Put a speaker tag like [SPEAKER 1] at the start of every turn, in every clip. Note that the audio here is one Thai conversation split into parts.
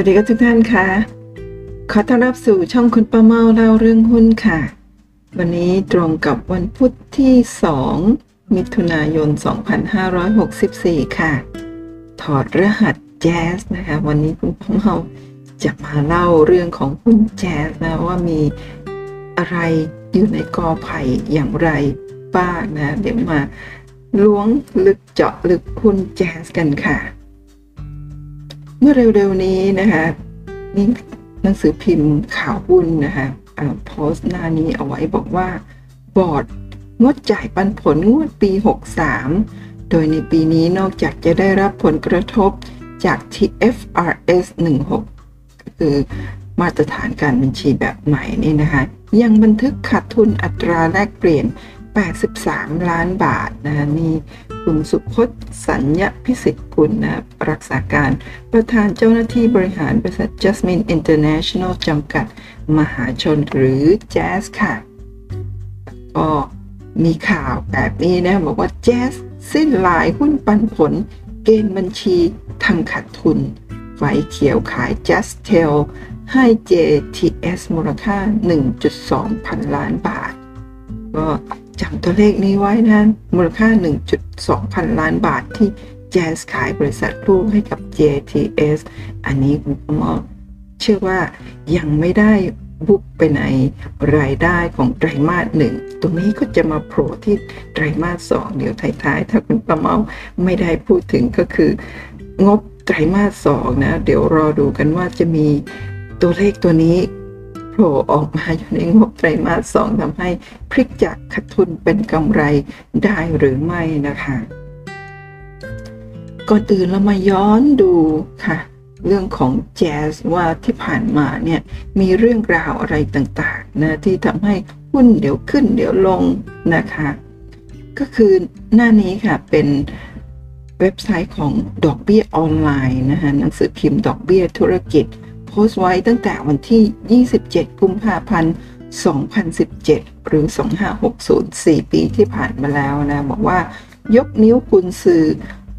[SPEAKER 1] วัสดีครับทุกท่านค่ะ ขอต้อนรับสู่ช่องคุณป้าเมาเล่าเรื่องหุ้นค่ะ วันนี้ตรงกับวันพุธที่ 2 มิถุนายน 2564 ค่ะ ถอดรหัสแจ๊สนะคะ วันนี้คุณป้าเมาจะมาเล่าเรื่องของหุ้นแจ๊สนะว่ามีอะไรอยู่ในกอไผ่อย่างไรบ้างนะ เดี๋ยวมาล้วงลึกเจาะลึกหุ้นแจ๊สกันค่ะ เมื่อเร็วๆนี้นะคะนี่หนังสือพิมพ์ข่าวหุ้นนะคะโพสต์หน้านี้เอาไว้บอกว่า บอร์ดงดจ่ายปันผลงวดปี 63 โดยในปีนี้นอกจากจะได้รับผลกระทบจาก TFRS 16ก็คือมาตรฐานการบัญชีแบบใหม่นี่นะคะ ยังบันทึกขาดทุนอัตราแลกเปลี่ยน 83 ล้านบาทนะนี่ คุณสุพจน์สัญญพิสิทธิ์กุลนะรักษาการประธานเจ้าหน้าที่บริหารบริษัท Jasmine International จำกัด มหาชนหรือ Jazz ค่ะ ก็มีข่าวแบบนี้นะ บอกว่า Jazz สิ้นลายหุ้นปันผล เกณฑ์บัญชีทำขาดทุน ไฟเขียวขาย Just Tell ให้ JTS มูลค่า 1.2 พันล้านบาท ก็ จำตัวเลขนี้ไว้นะมูลค่า 1.2 พันล้านบาทที่ Jazz ขายบริษัทลูกให้กับ JTS อันนี้คุณพ่อเชื่อว่ายังไม่ได้บุกไปในรายได้ของไตรมาสหนึ่งตรงนี้ก็จะมาโผล่ที่ไตรมาสสองเดี๋ยวท้ายๆ ถ้าคุณประเมาไม่ได้พูดถึงก็คือ งบไตรมาสสองนะ เดี๋ยวรอดูกันว่าจะมีตัวเลขตัวนี้ ผล่ออกมาอยู่ในงบไตรมาสสองทำให้พลิกจากขาดทุนเป็นกำไรได้หรือไม่นะคะ ก่อนอื่นเรามาย้อนดูค่ะ เรื่องของแจ๊สว่าที่ผ่านมาเนี่ยมีเรื่องราวอะไรต่างๆนะที่ทำให้หุ้นเดี๋ยวขึ้นเดี๋ยวลงนะคะ ก็คือหน้านี้ค่ะเป็นเว็บไซต์ของดอกเบี้ยออนไลน์นะคะหนังสือพิมพ์ดอกเบี้ยธุรกิจ โพสต์ไว้ตั้งแต่วันที่ 27 กุมภาพันธ์ 2017 หรือ 2560 4 ปีที่ผ่านมาแล้วนะ บอกว่ายกนิ้วกุนซือ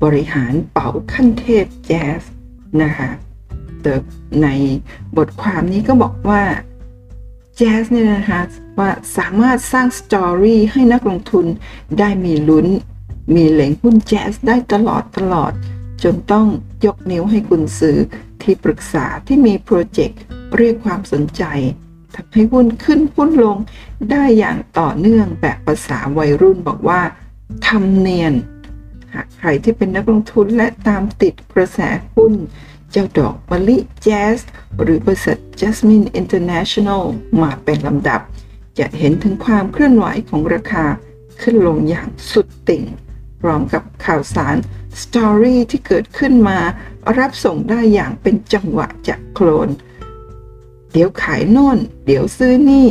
[SPEAKER 1] บริหารเป๋าขั้นเทพแจ๊สนะคะแต่ในบทความนี้ก็บอกว่าแจ๊สเนี่ยนะคะว่าสามารถสร้างสตอรี่ให้นักลงทุนได้มีลุ้น มีเหล่งหุ้นแจ๊สได้ตลอดตลอด จนต้องยกนิ้วให้กุนซื้อ ที่ปรึกษาที่มีโปรเจกต์เรียกความสนใจทำให้หุ้นขึ้นหุ้นลงได้อย่างต่อเนื่องแบบภาษาวัยรุ่นบอกว่าทำเนียน หากใครที่เป็นนักลงทุนและตามติดกระแสหุ้น เจ้าดอกมะลิแจ๊สหรือบริษัท Jasmine International มาเป็นลำดับ จะเห็นถึงความเคลื่อนไหวของราคาขึ้นลงอย่างสุดติ่ง พร้อมกับข่าวสารสตอรี่ที่เกิดขึ้นมา รับส่งได้อย่างเป็นจังหวะจากโคลน เดี๋ยวขายโน่น เดี๋ยวซื้อนี่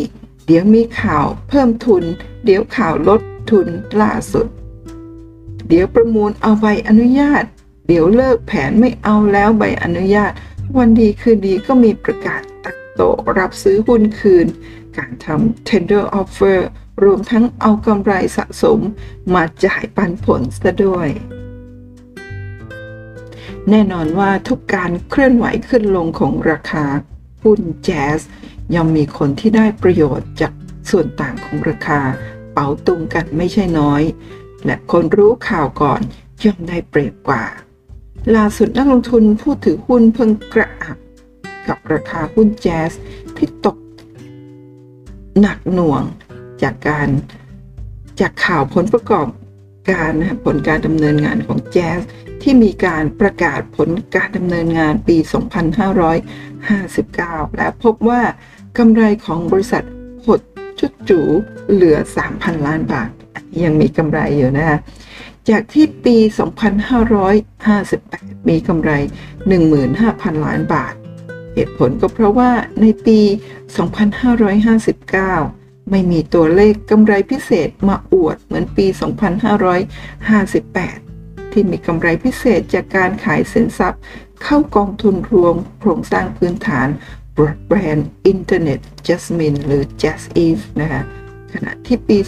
[SPEAKER 1] เดี๋ยวมีข่าวเพิ่มทุน เดี๋ยวข่าวลดทุนล่าสุด เดี๋ยวประมูลเอาใบอนุญาต เดี๋ยวเลิกแผนไม่เอาแล้วใบอนุญาต วันดีคืนดีก็มีประกาศตัดโตรับซื้อหุ้นคืน การทำ tender offer รวมทั้งเอากำไรสะสมมาจ่ายปันผลซะด้วย แน่นอนว่าทุกการเคลื่อนไหวขึ้นลงของราคาหุ้นแจ๊สย่อมมีคนที่ได้ประโยชน์จากส่วนต่างของราคา เป๋าตุงกันไม่ใช่น้อย และคนรู้ข่าวก่อนย่อมได้เปรียบกว่า ล่าสุดนักลงทุนผู้ถือหุ้นเพิ่งกระอักกับราคาหุ้นแจ๊สที่ตก หนักหน่วงจากการจากข่าวผลประกอบการนะผลการดำเนินงานของแจ๊ส ที่มีการประกาศผลการดำเนินงานปี 2559 และพบว่ากำไรของบริษัทหดจุดจูเหลือ 3,000 ล้านบาท ยังมีกำไรอยู่นะคะจากที่ปี 2558 มีกำไร 15,000 ล้านบาท เหตุผลก็เพราะว่าในปี 2559 ไม่มีตัวเลขกำไรพิเศษมาอวดเหมือนปี 2558 ที่มีกำไรพิเศษจากการขายสินทรัพย์ เข้ากองทุนรวมโครงสร้างพื้นฐานแบรนด์อินเทอร์เน็ต Jasmine หรือ JASIF นะคะขณะที่ปี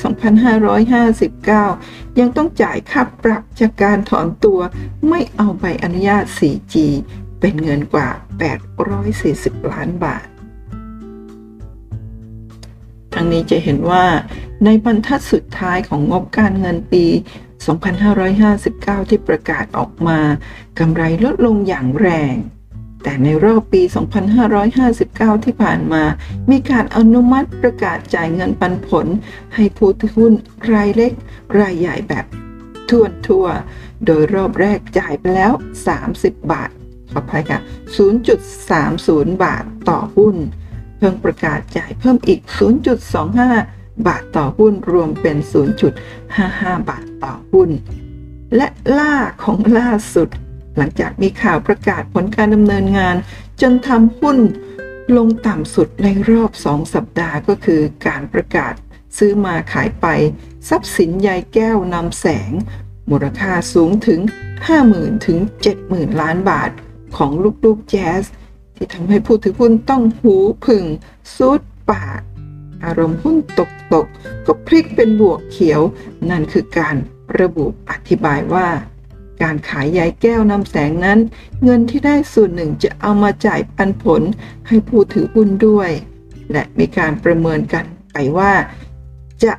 [SPEAKER 1] 2559 ยังต้องจ่ายค่าปรับจากการถอนตัวไม่เอาใบอนุญาต 4G เป็นเงินกว่า 840 ล้านบาท ทั้งนี้จะเห็นว่าในบรรทัดสุดท้ายของงบการเงินปี 2559 ที่ประกาศออกมากำไรลดลงอย่างแรง แต่ในรอบปี 2559 ที่ผ่านมา มีการอนุมัติประกาศจ่ายเงินปันผล ให้ผู้ถือหุ้นรายเล็ก รายใหญ่แบบทวนทั่ว โดยรอบแรกจ่ายไปแล้ว 30 บาท ขออภัยค่ะ 0.30 บาทต่อหุ้น เพิ่งประกาศจ่ายเพิ่มอีก 0.25 บาทต่อหุ้นรวมเป็น 0.55 บาทต่อหุ้น และล่าของล่าสุด หลังจากมีข่าวประกาศผลการดำเนินงาน จนทำหุ้นลงต่ำสุดในรอบ 2 สัปดาห์ก็คือการประกาศซื้อมาขายไป ทรัพย์สินยายแก้วนำแสง มูลค่าสูงถึง 50,000 ถึง 70,000 ล้านบาทของลูกๆแจ๊สที่ทำให้ผู้ถือหุ้นต้องหูผึ่งซูดปาก อารมณ์หุ้นตกตกก็พลิกเป็นบวกเขียว นั่นคือการระบุอธิบายว่า การขายยายแก้วนำแสงนั้น เงินที่ได้ส่วนหนึ่งจะเอามาจ่ายปันผลให้ผู้ถือหุ้นด้วย และมีการประเมินกันไปว่า จะ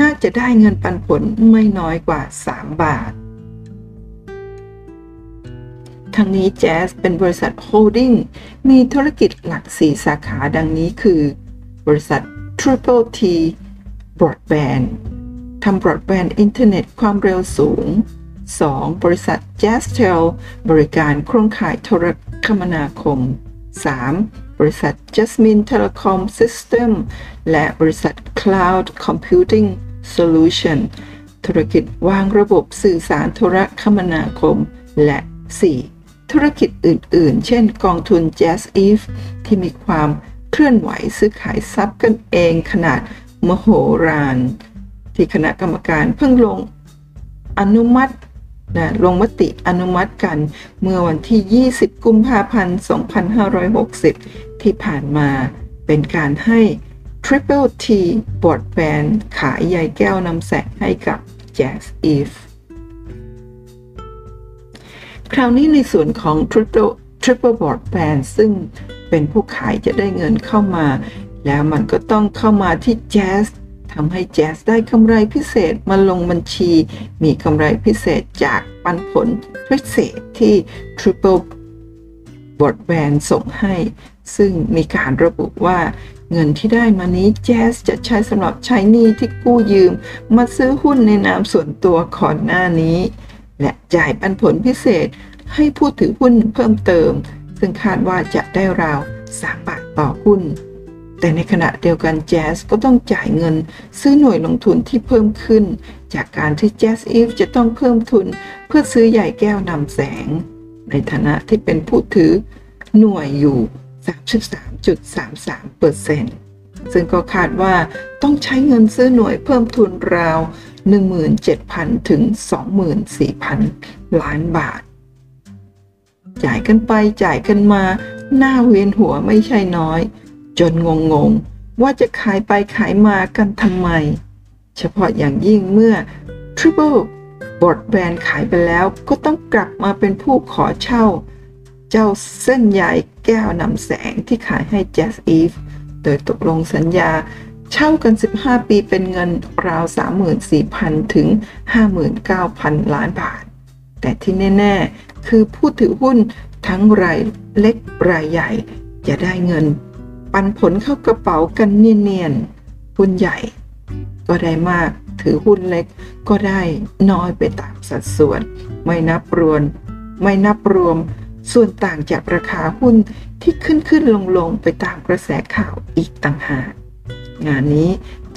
[SPEAKER 1] น่าจะได้เงินปันผลไม่น้อยกว่า 3 บาท ทั้งนี้ JAS เป็นบริษัท holding มีธุรกิจหลัก 4 สาขาดังนี้คือ บริษัท Triple T Broadband ทำบรอดแบนด์อินเทอร์เน็ตความเร็วสูง 2. บริษัท JasTel บริการโครงข่ายโทรคมนาคม 3. บริษัท Jasmine Telecom System และบริษัท Cloud Computing Solution ธุรกิจวางระบบสื่อสารโทรคมนาคม และ 4. ธุรกิจอื่น ๆ เช่นกองทุน Jazz Eve ที่มีความ เคลื่อนไหวซื้อขายทรัพย์กันเองขนาดมโหฬารที่คณะกรรมการเพิ่งลงอนุมัตินะลงมติอนุมัติกันเมื่อวันที่ 20 กุมภาพันธ์ 2560 ที่ผ่านมาเป็นการให้ Triple T Broadband ขายใยแก้วนำแสงให้กับ Jazz Eve คราวนี้ในส่วนของ Triple Triple Broadband ซึ่ง เป็นผู้ขายจะได้เงินเข้ามา แล้วมันก็ต้องเข้ามาที่ Jazz ทำให้แจ๊สได้กำไรพิเศษมาลงบัญชี มีกำไรพิเศษจากปันผลพิเศษที่ Triple Broadband ส่งให้ ซึ่งมีการระบุว่าเงินที่ได้มานี้แจสจะใช้สำหรับใช้หนี้ที่กู้ยืม มาซื้อหุ้นในนามส่วนตัวก่อนหน้านี้ และจ่ายปันผลพิเศษให้ผู้ถือหุ้นเพิ่มเติม ซึ่งคาดว่าจะได้ราว 3 บาทต่อหุ้น แต่ในขณะเดียวกันแจสก็ต้องจ่ายเงิน ซื้อหน่วยลงทุนที่เพิ่มขึ้น จากการที่แจสอีฟจะต้องเพิ่มทุน เพื่อซื้อใหญ่แก้วนำแสง ในฐานะที่เป็นผู้ถือหน่วยอยู่ 33.33%ซึ่งก็คาดว่าต้องใช้เงินซื้อหน่วยเพิ่มทุนราว 17,000 ถึง 24,000 ล้านบาท จ่ายกันไปจ่ายกันมาหน้าเวียนหัวไม่ใช่น้อย จนงงๆว่าจะขายไปขายมากันทำไม เฉพาะอย่างยิ่งเมื่อ Triple บอดแบนขายไปแล้วก็ต้องกลับมาเป็นผู้ขอเช่า เจ้าเส้นใยแก้วนำแสงที่ขายให้ Jazz Eve โดยตกลงสัญญาเช่ากัน 15 ปีเป็นเงินราว 34,000 ถึง 59,000 ล้านบาท แต่ที่แน่ ๆ คือผู้ถือหุ้นทั้งรายเล็กรายใหญ่ จะได้เงิน ปันผลเข้ากระเป๋ากันเนียนๆหุ้นใหญ่ ก็ได้มากถือหุ้นเล็กก็ได้น้อยไปตามสัดส่วน ไม่นับรวมไม่นับรวม ส่วนต่างจากราคาหุ้นที่ขึ้นขึ้นลงลงไปตามกระแสข่าวอีกต่างหากงานนี้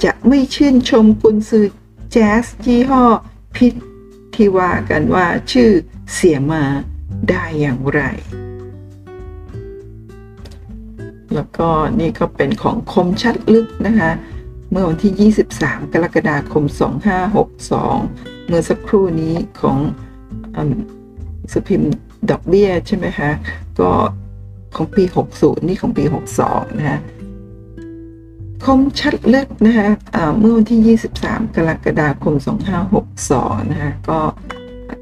[SPEAKER 1] จะไม่ชื่นชมกุนซือแจ๊สยี่ห้อพิษที่ว่ากันว่าชื่อ เสียมาได้อย่างไร แล้วก็นี่ก็เป็นของคมชัดลึกนะคะ เมื่อวันที่ 23 กรกฎาคม 2562 เมื่อสักครู่นี้ของสพิมพ์ดอกเบี้ยใช่ไหมคะ ก็ของปี 60 นี่ของปี 62 นะคะคมชัดลึกนะคะะเมื่อวันที่ 23 กรกฎาคม 2562 นะคะก็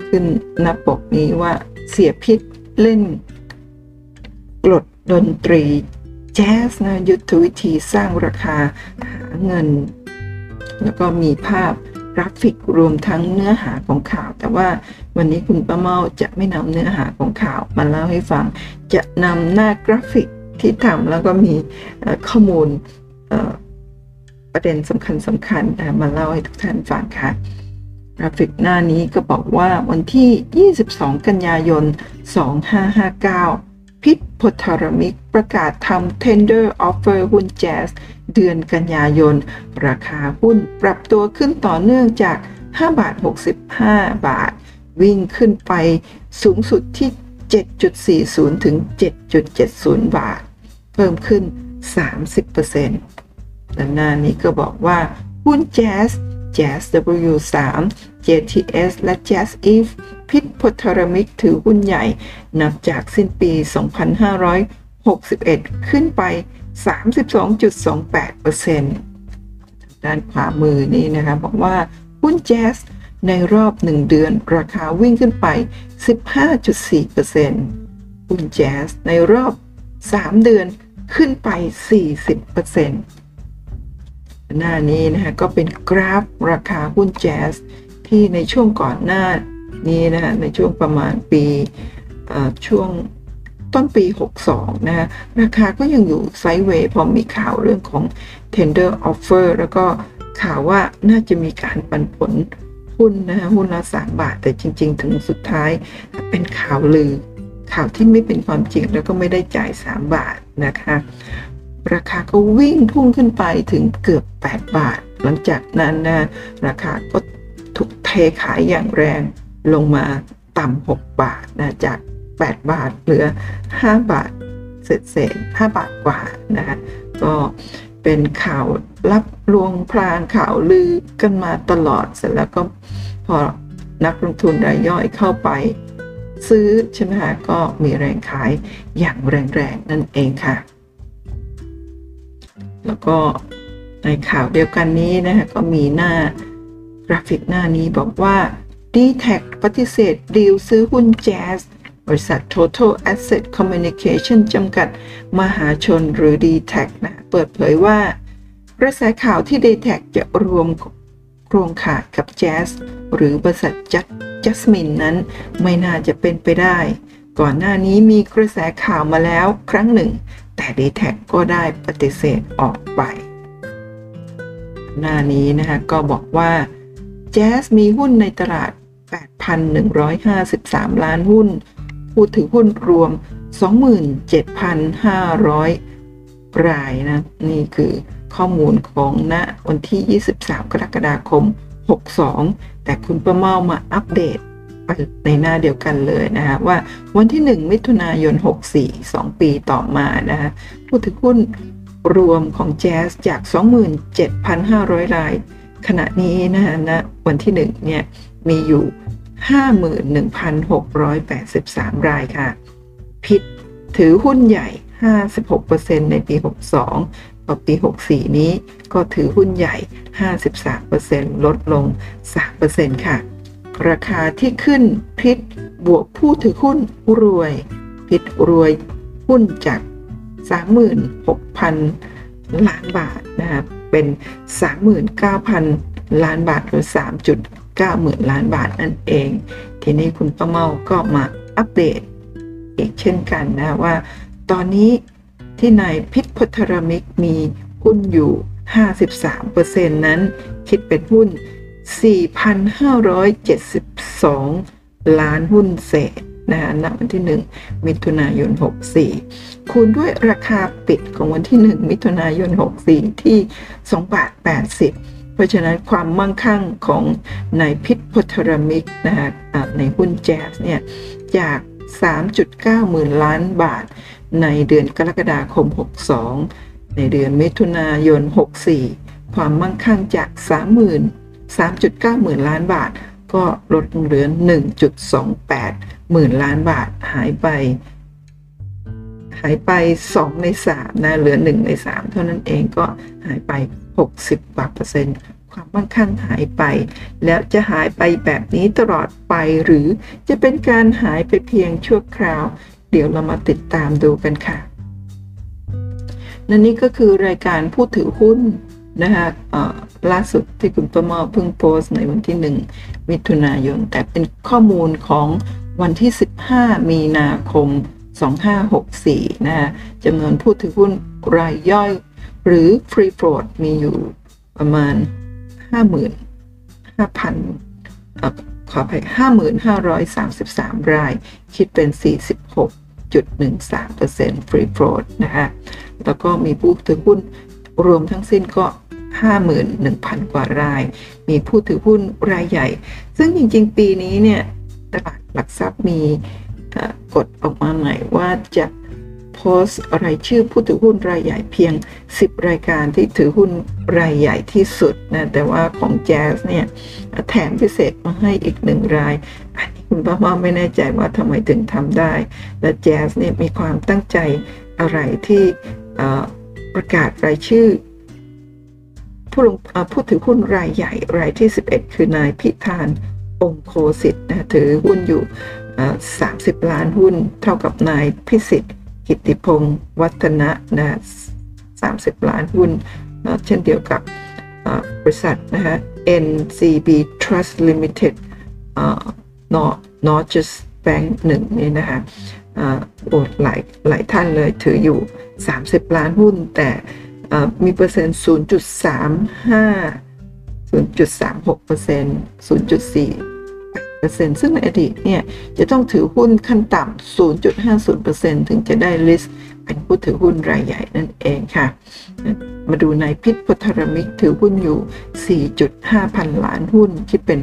[SPEAKER 1] ขึ้นหน้าปกนี้ว่าเสี่ยพิชญ์เล่นกลดนตรีแจ๊สนะยุทธวิธีสร้างราคาหาเงิน แล้วก็มีภาพกราฟิกรวมทั้งเนื้อหาของข่าว แต่ว่าวันนี้คุณป้าเมาจะไม่นำเนื้อหาของข่าวมาเล่าให้ฟัง จะนำหน้ากราฟิกที่ทำแล้วก็มีข้อมูลประเด็นสำคัญสำคัญมาเล่าให้ทุกท่านฟังค่ะ ราฟิกหน้านี้ก็บอกว่าวันที่ 22 กันยายน 2559 พิษพทรมิกประกาศทำ tender offer หุ้นแจ๊สเดือนกันยายน ราคาหุ้นปรับตัวขึ้นต่อเนื่องจาก 5 บาท 65 บาท วิ่งขึ้นไปสูงสุดที่ 7.40 ถึง 7.70 บาท เพิ่มขึ้น 30%และหน้านี้ก็บอกว่าหุ้นแจ๊ส Jazz W3 JTS และ Jazz If พิษพทรมิกถือหุ้นใหญ่ นับจากสิ้นปี 2561 ขึ้นไป 32.28%ด้านขวามือนี่นะคะบอกว่าหุ้นแจ๊สในรอบ 1 เดือนราคาวิ่งขึ้นไป 15.4%หุ้นแจ๊สในรอบ 3 เดือนขึ้นไป 40% หน้านี้นะคะก็เป็นกราฟราคาหุ้นแจ๊สที่ในช่วงก่อนหน้านี้นะคะในช่วงประมาณปีช่วงต้นปี 62 นะคะราคาก็ยังอยู่ไซด์เวย์พอมีข่าวเรื่องของ tender offer แล้วก็ข่าวว่าน่าจะมีการปันผลหุ้นนะคะหุ้นละ3บาท แต่จริง ๆ ถึงสุดท้ายเป็นข่าวลือข่าวที่ไม่เป็นความจริงแล้วก็ไม่ได้จ่าย 3 บาทนะคะ ราคาก็วิ่งพุ่งขึ้นไปถึงเกือบ 8 บาท หลังจากนั้นนะราคาก็ถูกเทขายอย่างแรงลงมาต่ำ 6 บาทนะจาก 8 บาทเหลือ 5 บาทเศษเศษ5บาทกว่านะคะก็เป็นข่าวรับลวงพรางข่าวลือกันมาตลอดเสร็จแล้วก็พอนักลงทุนรายย่อยเข้าไปซื้อใช่ไหมคะก็มีแรงขายอย่างแรงๆนั่นเองค่ะ แล้วก็ในข่าวเดียวกันนี้นะคะก็มีหน้ากราฟิกหน้านี้บอกว่า d t แทปฏิเสธดีลซื้อหุ้นแจ๊สบริษัท Total Asset Communication จำกัดมหาชนหรือ d t แทนะเปิดเผยว่ากระแสข่าวที่ d t แทจะรวมโครงข่ายกับแจ๊สหรือบริษัทจัดจัสมินนั้นไม่น่าจะเป็นไปได้ ก่อนหน้านี้มีกระแสข่าวมาแล้วครั้งหนึ่ง แต่ d t แทก็ได้ปฏิเสธออกไป หน้านี้นะคะก็บอกว่าแจ๊สมีหุ้นในตลาด 8,153 ล้านหุ้น ผู้ถือหุ้นรวม 27,500 รายนะ นี่คือข้อมูลของณวันที่ 23 กรกฎาคม 62 แต่คุณประเมามาอัปเดต ในหน้าเดียวกันเลยนะคะว่าวันที่ 1 มิถุนายน 64 2 ปีต่อมานะคะผู้ถือหุ้นรวมของแจ๊สจาก 27,500 ราย ขณะนี้นะคะณนะวันที่ 1 เนี่ย มีอยู่ 51,683 รายค่ะผิดถือหุ้นใหญ่ 56%ในปี 62ต่อปี 64 นี้ก็ถือหุ้นใหญ่ 53%ลดลง 3%ค่ะ ราคาที่ขึ้นพิษบวกผู้ถือหุ้นรวย พิษรวยหุ้นจาก 36,000 ล้านบาทนะครับเป็น 39,000 ล้านบาทหรือ 3.9หมื่นล้านบาทนั่นเอง ทีนี้คุณป้าเมาก็มาอัปเดตอีกเช่นกันนะว่า ตอนนี้ที่นายพิษพทรมิกมีหุ้นอยู่ 53%นั้นคิดเป็นหุ้น 4,572 ล้านหุ้นเศษนะคะณวันที่ 1 มิถุนายน 64 คูณด้วยราคาปิดของวันที่ 1 มิถุนายน 64 ที่2บาท80 เพราะฉะนั้นความมั่งคั่งของนายพิษพทรมิกนะคะในหุ้นแจ๊สเนี่ยจาก 3.9 หมื่นล้านบาท ในเดือนกรกฎาคม 62 ในเดือนมิถุนายน 64 ความมั่งคั่งจาก 30,000 3.9 หมื่นล้านบาท ก็ลดเหลือ 1.28 หมื่นล้านบาทหายไป หายไป 2 ใน 3 นะ เหลือ 1 ใน 3 เท่านั้นเองก็หายไป 60กว่าเปอร์เซ็นต์ความมั่งคั่งหายไป แล้วจะหายไปแบบนี้ตลอดไปหรือจะเป็นการหายไปเพียงชั่วคราว เดี๋ยวเรามาติดตามดูกันค่ะและนี่ก็คือรายการผู้ถือหุ้นนะคะ ล่าสุดที่คุณประมาเพิ่งโพสต์ในวันที่ 1 มิถุนายน แต่เป็นข้อมูลของวันที่ 15 มีนาคม 2564 นะคะจำนวนผู้ถือหุ้นรายย่อยหรือ Free Float มีอยู่ประมาณ 55,000ขออภัย5,533 ราย คิดเป็น 46.13% Free Float นะคะแล้วก็มีผู้ถือหุ้นรวมทั้งสิ้นก็ 51,000 กว่าราย มีผู้ถือหุ้นรายใหญ่ ซึ่งจริงๆ ปีนี้เนี่ยตลาดหลักทรัพย์มีกฎออกมาใหม่ว่าจะโพสรายชื่อผู้ถือหุ้นรายใหญ่เพียง 10 รายการที่ถือหุ้นรายใหญ่ที่สุดนะแต่ว่าของแจ๊สเนี่ยแถมพิเศษมาให้อีกหนึ่งราย อันนี้คุณป้ามาไม่แน่ใจว่าทำไมถึงทำได้ และแจ๊สเนี่ยมีความตั้งใจอะไรที่ประกาศรายชื่อ ผู้ลงผู้ถือหุ้นรายใหญ่รายที่ 11 คือนายพิธานองโคสิทธ์นะถือหุ้นอยู่ 30 ล้านหุ้น เท่ากับนายพิสิทธิ์กิติพงศ์วัฒนะนะ30 ล้านหุ้น เช่นเดียวกับบริษัทนะฮะ NCB Trust Limited นอ not just bank หนึ่งนี่นะคะโอ้หลายหลายท่านเลยถืออยู่ 30 ล้านหุ้นแต่ มีเปอร์เซ็นต์ 0.35 0.36เปอร์เซ็นต์0.4ซึ่งในอดีตเนี่ย จะต้องถือหุ้นขั้นต่ำ 0.50%ถึงจะได้ลิสต์เป็นผู้ถือหุ้นรายใหญ่นั่นเองค่ะ มาดูในพิษพัทรมิกถือหุ้นอยู่ 4.5 พันล้านหุ้น คิดเป็น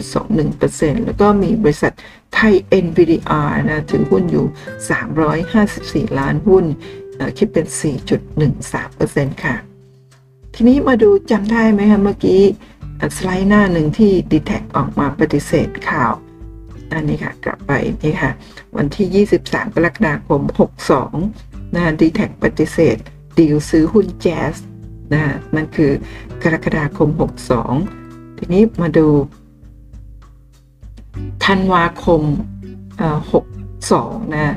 [SPEAKER 1] 53.21%แล้วก็มีบริษัทไทย NVDR นะ ถือหุ้นอยู่ 354 ล้านหุ้น คิดเป็น 4.13%ค่ะ ทีนี้มาดูจำได้ไหมคะเมื่อกี้สไลด์หน้าหนึ่งที่ d t แทออกมาปฏิเสธข่าว อันนี้ค่ะ กลับไปนี่ค่ะ วันที่ 23 กรกฎาคม 62 นะดีแท็ปฏิเสธดีลซื้อหุ้นแจ๊สนะนั่นคือกรกฎาคม 62 ทีนี้มาดูธันวาคม 62 นะ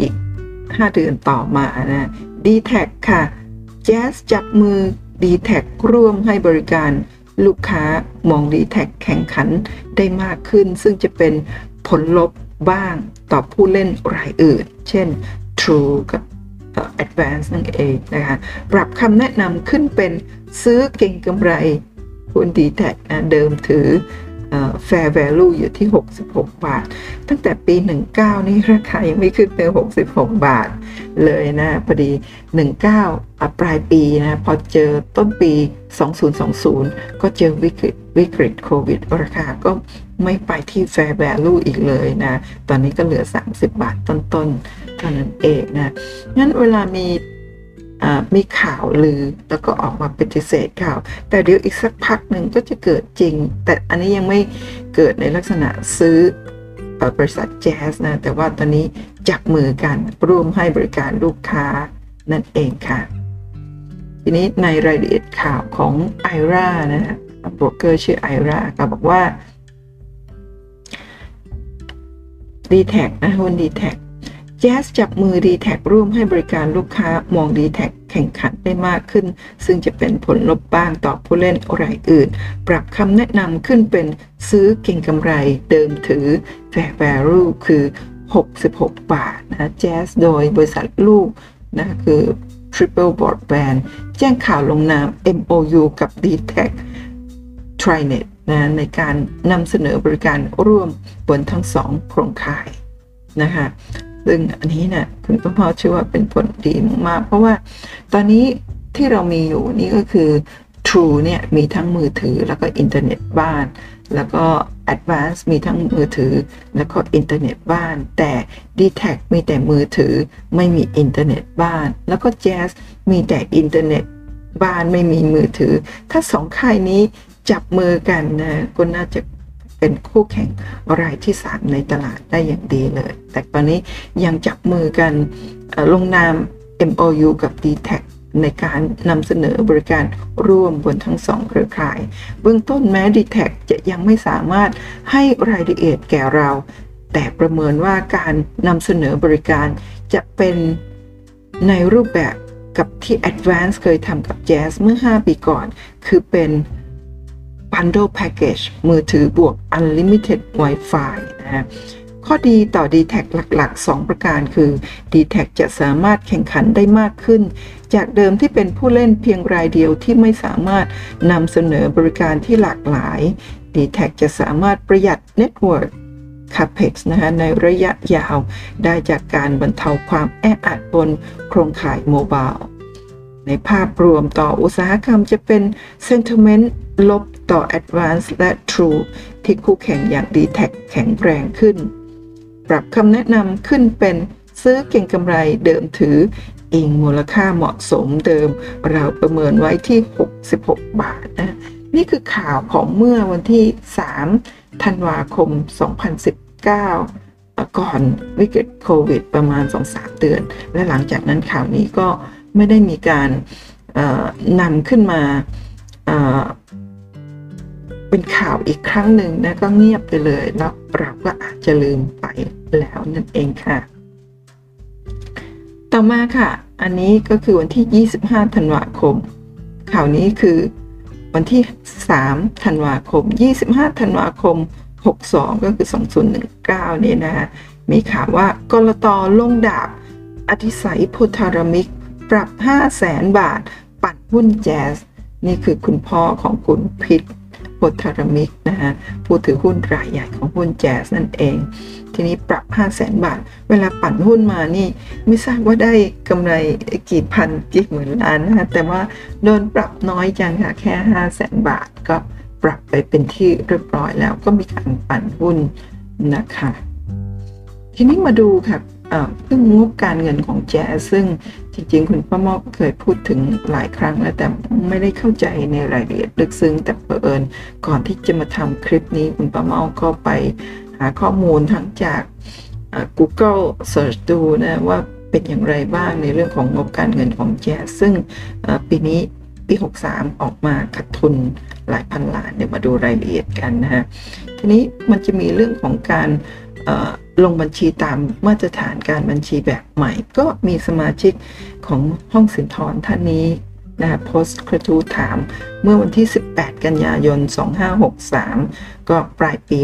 [SPEAKER 1] อีก 5 เดือนต่อมานะดีแท็ค่ะแจ๊สจับมือดีแท็ร่วมให้บริการลูกค้ามองดีแท็แข่งขันได้มากขึ้น ซึ่งจะเป็นผลลบบ้างต่อผู้เล่นรายอื่น เช่น True กับ Advance นั่นเองนะคะ ปรับคำแนะนำขึ้นเป็นซื้อเก่งกำไรหุ้นดีแท็นะเดิมถือ fair value อยู่ที่ 66 บาท ตั้งแต่ปี 19 นี่ราคายังไม่ขึ้นไป 66 บาทเลยนะพอดี 19 ปลายปีนะพอเจอต้นปี 2020 ก็เจอวิกฤตวิกฤตโควิด ราคาก็ไม่ไปที่ fair value อีกเลยนะ ตอนนี้ก็เหลือ 30 บาทต้นๆเท่านั้นเองนะงั้นเวลามี มีข่าวลือแล้วก็ออกมาปฏิเสธข่าว แต่เดี๋ยวอีกสักพักหนึ่งก็จะเกิดจริง แต่อันนี้ยังไม่เกิดในลักษณะซื้อบริษัทแจ๊สนะ แต่ว่าตอนนี้จับมือกันร่วมให้บริการลูกค้านั่นเองค่ะ ทีนี้ในรายละเอียดข่าวของไอรานะฮะโบรกเกอร์ชื่อไอราก็บอกว่า d t แทนะหุ้น d t แท แจ๊สจับมือ d t แทร่วมให้บริการลูกค้ามอง d t แทแข่งขันได้มากขึ้น ซึ่งจะเป็นผลลบบ้างต่อผู้เล่นรายอื่น ปรับคำแนะนำขึ้นเป็นซื้อเก่งกำไรเดิมถือ Fair Value คือ 66 บาทนะแจ๊สโดยบริษัทลูกนะคือ Triple T Broadband แจ้งข่าวลงนาม MOU กับ dtac TriNet นะในการนำเสนอบริการร่วมบนทั้งสองโครงข่ายนะคะ ซึ่งอันนี้เนี่ยคุณพ่อพ่อเชื่อว่าเป็นผลดีมากเพราะว่าตอนนี้ที่เรามีอยู่นี่ก็คือ True เนี่ยมีทั้งมือถือแล้วก็อินเทอร์เน็ตบ้าน แล้วก็ Advance มีทั้งมือถือแล้วก็อินเทอร์เน็ตบ้าน แต่ d t แทมีแต่มือถือไม่มีอินเทอร์เน็ตบ้าน แล้วก็ JAS มีแต่อินเทอร์เน็ตบ้านไม่มีมือถือ ถ้าสองค่ายนี้จับมือกันนะก็น่าจะ เป็นคู่แข่งรายที่ 3 ในตลาดได้อย่างดีเลย แต่ตอนนี้ยังจับมือกันลงนาม MOU กับ d t แทในการนำเสนอบริการร่วมบนทั้งสองเครือข่าย เบื้องต้นแม้ d t แทจะยังไม่สามารถให้รายละเอียดแก่เรา แต่ประเมินว่าการนำเสนอบริการจะเป็นในรูปแบบกับที่ Advance เคยทำกับ Jazz เมื่อ 5 ปีก่อน คือเป็น Bundle Package มือถือบวก Unlimited Wi-Fi นะฮะข้อดีต่อ d t แทหลัก ๆ 2 ประการคือ d t แทจะสามารถแข่งขันได้มากขึ้น จากเดิมที่เป็นผู้เล่นเพียงรายเดียวที่ไม่สามารถนำเสนอบริการที่หลากหลาย d t แทจะสามารถประหยัด Network CAPEX นะคะในระยะยาวได้จากการบรรเทาความแออัดบนโครงข่ายโมบาย ในภาพรวมต่ออุตสาหกรรมจะเป็น Sentiment ลบต่อ Advance และ True ที่คู่แข่งอย่าง d t แทแข็งแรงขึ้น ปรับคำแนะนำขึ้นเป็นซื้อเก่งกำไรเดิมถือ อิงมูลค่าเหมาะสมเดิม เราประเมินไว้ที่ 66 บาทนะนี่คือข่าวของเมื่อวันที่ 3 ธันวาคม 2019 ก่อนวิกฤตโควิดประมาณ 2-3 เดือน และหลังจากนั้นข่าวนี้ก็ ไม่ได้มีการนำขึ้นมาเป็นข่าวอีกครั้งหนึ่งนะก็เงียบไปเลยแล้วเราก็อาจจะลืมไปแล้วนั่นเองค่ะ ต่อมาค่ะ อันนี้ก็คือวันที่ 25 ธันวาคม ข่าวนี้คือวันที่ 3 ธันวาคม 25 ธันวาคม 62 ก็คือ 2019นี่นะคะมีข่าวว่ากรตลงดาบอธิสัยพุทธารมิก ปรับ 5 0 0แสนบาท ปั่นหุ้นแจสนี่คือคุณพ่อของคุณพิษพทธารมิกนะฮะผู้ถือหุ้นรายใหญ่ของหุ้นแจสนั่นเอง ทีนี้ปรับ 5 0 0แสนบาท เวลาปั่นหุ้นมานี่ ไม่ทราบว่าได้กำไรกี่พันกี่หมื่นล้านนะคะแต่ว่าโดนปรับน้อยจังค่ะแค่ 5 0 0แสนบาทก็ปรับไปเป็นที่เรียบร้อยแล้วก็มีการปั่นหุ้นนะคะทีนี้มาดูค่ะเรื่องงบการเงินของแจซึ่ง จริงๆ คุณป้ามอกเคยพูดถึงหลายครั้งแล้วแต่ไม่ได้เข้าใจในรายละเอียดลึกซึ้งแต่เผอิญก่อนที่จะมาทำคลิปนี้คุณป้ามอกก็ไปหาข้อมูลทั้งจาก Google Search ดูนะว่าเป็นอย่างไรบ้างในเรื่องของงบการเงินของแจซึ่งปีนี้ปี 63 ออกมาขาดทุนหลายพันล้านเดี๋ยวมาดูรายละเอียดกันนะฮะทีนี้มันจะมีเรื่องของการ ลงบัญชีตามมาตรฐานการบัญชีแบบใหม่ ก็มีสมาชิกของห้องสินทรท่านนี้นะโพสต์กระทู้ถามเมื่อวันที่ 18 กันยายน 2563 ก็ปลายปี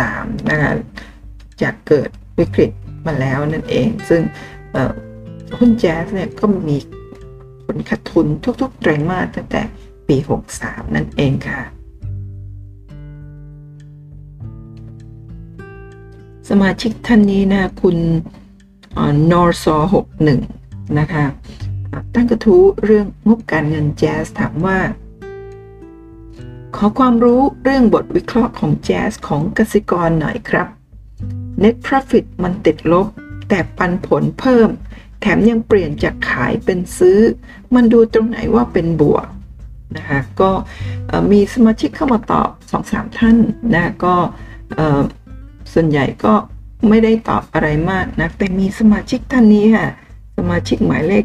[SPEAKER 1] 63 นะคะจากเกิดวิกฤตมาแล้วนั่นเอง ซึ่งหุ้นแจ๊สเนี่ยก็มีผลขาดทุนทุกๆไตรมาสตั้งแต่ปี 63 นั่นเองค่ะ สมาชิกท่านนี้นะคุณนอร์ซอหกหนึ่งนะคะตั้งกระทู้เรื่องงบการเงินแจ๊สถามว่า ขอความรู้เรื่องบทวิเคราะห์ของแจ๊สของกสิกรหน่อยครับ Net Profit มันติดลบ แต่ปันผลเพิ่ม แถมยังเปลี่ยนจากขายเป็นซื้อ มันดูตรงไหนว่าเป็นบวกนะคะก็มีสมาชิกเข้ามาตอบสองสามท่านนะก็ ส่วนใหญ่ก็ไม่ได้ตอบอะไรมากนะแต่มีสมาชิกท่านนี้ค่ะ สมาชิกหมายเลข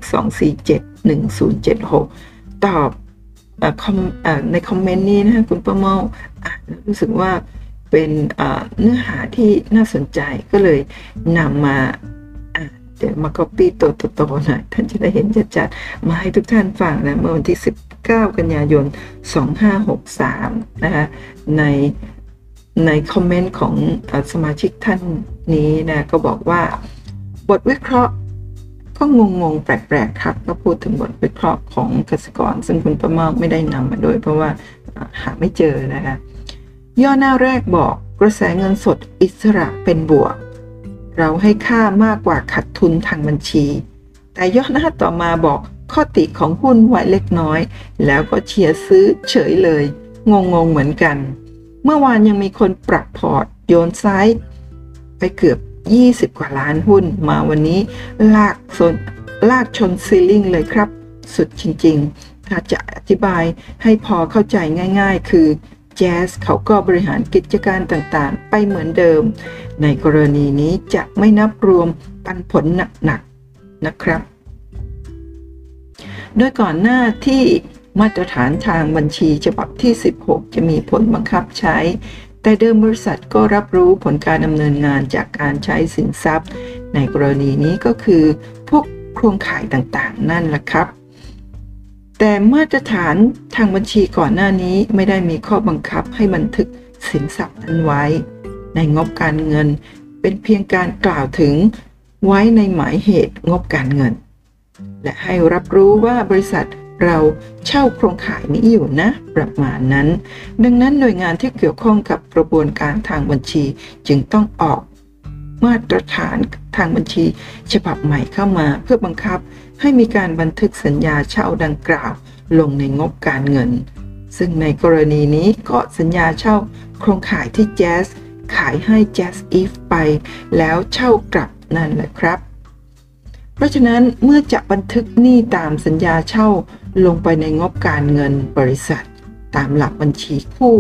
[SPEAKER 1] 2471076 ตอบอในคอมเมนต์นี้นะคุณประเมาอ่านรู้สึกว่าเป็นเนื้อหาที่น่าสนใจก็เลยนำมาเดี๋ยวมา copy ตัวโตๆหน่อยท่านจะได้เห็นจัดๆมาให้ทุกท่านฟังนะเมื่อวันที่ 19 กันยายน 2563 นะคะใน ในคอมเมนต์ของสมาชิกท่านนี้นะก็บอกว่า บทวิเคราะห์ก็งงงแปลกๆครับก็พูดถึงบทวิเคราะห์ของเกษตรกร ซึ่งคุณประมาไม่ได้นำมาด้วยเพราะว่าหาไม่เจอนะคะย่อหน้าแรกบอกกระแสเงินสดอิสระเป็นบวก เราให้ค่ามากกว่าขัดทุนทางบัญชี แต่ย่อหน้าต่อมาบอกข้อติของหุ้นไว้เล็กน้อย แล้วก็เชียร์ซื้อเฉยเลย งงงเหมือนกัน เมื่อวานยังมีคนปรับพอร์ต โยนซ้ายไปเกือบ 20 กว่าล้านหุ้น มาวันนี้ลากโซนลากชนซีลิงเลยครับ สุดจริงๆ ถ้าจะอธิบายให้พอเข้าใจง่ายๆ คือแจ๊สเขาก็บริหารกิจการต่างๆ ไปเหมือนเดิม ในกรณีนี้จะไม่นับรวมปันผลหนักๆนะครับ โดยก่อนหน้าที่ มาตรฐานทางบัญชีฉบับที่ 16 จะมีผลบังคับใช้ แต่เดิมบริษัทก็รับรู้ผลการดำเนินงานจากการใช้สินทรัพย์ ในกรณีนี้ก็คือ พวกโครงข่ายต่างๆ นั่นแหละครับ แต่มาตรฐานทางบัญชีก่อนหน้านี้ไม่ได้มีข้อบังคับให้บันทึกสินทรัพย์นั้นไว้ ในงบการเงิน เป็นเพียงการกล่าวถึงไว้ในหมายเหตุงบการเงิน และให้รับรู้ว่าบริษัท เราเช่าโครงข่ายนี้อยู่นะ ประมาณนั้น ดังนั้นหน่วยงานที่เกี่ยวข้องกับกระบวนการทางบัญชี จึงต้องออกมาตรฐานทางบัญชี ฉบับใหม่เข้ามาเพื่อบังคับให้มีการบันทึกสัญญาเช่าดังกล่าว ลงในงบการเงิน ซึ่งในกรณีนี้ก็สัญญาเช่าโครงข่ายที่แจ๊สขายให้แจสอีฟไป แล้วเช่ากลับนั่นแหละครับ เพราะฉะนั้นเมื่อจะบันทึกหนี้ตามสัญญาเช่าลงไปในงบการเงินบริษัท ตามหลักบัญชีคู่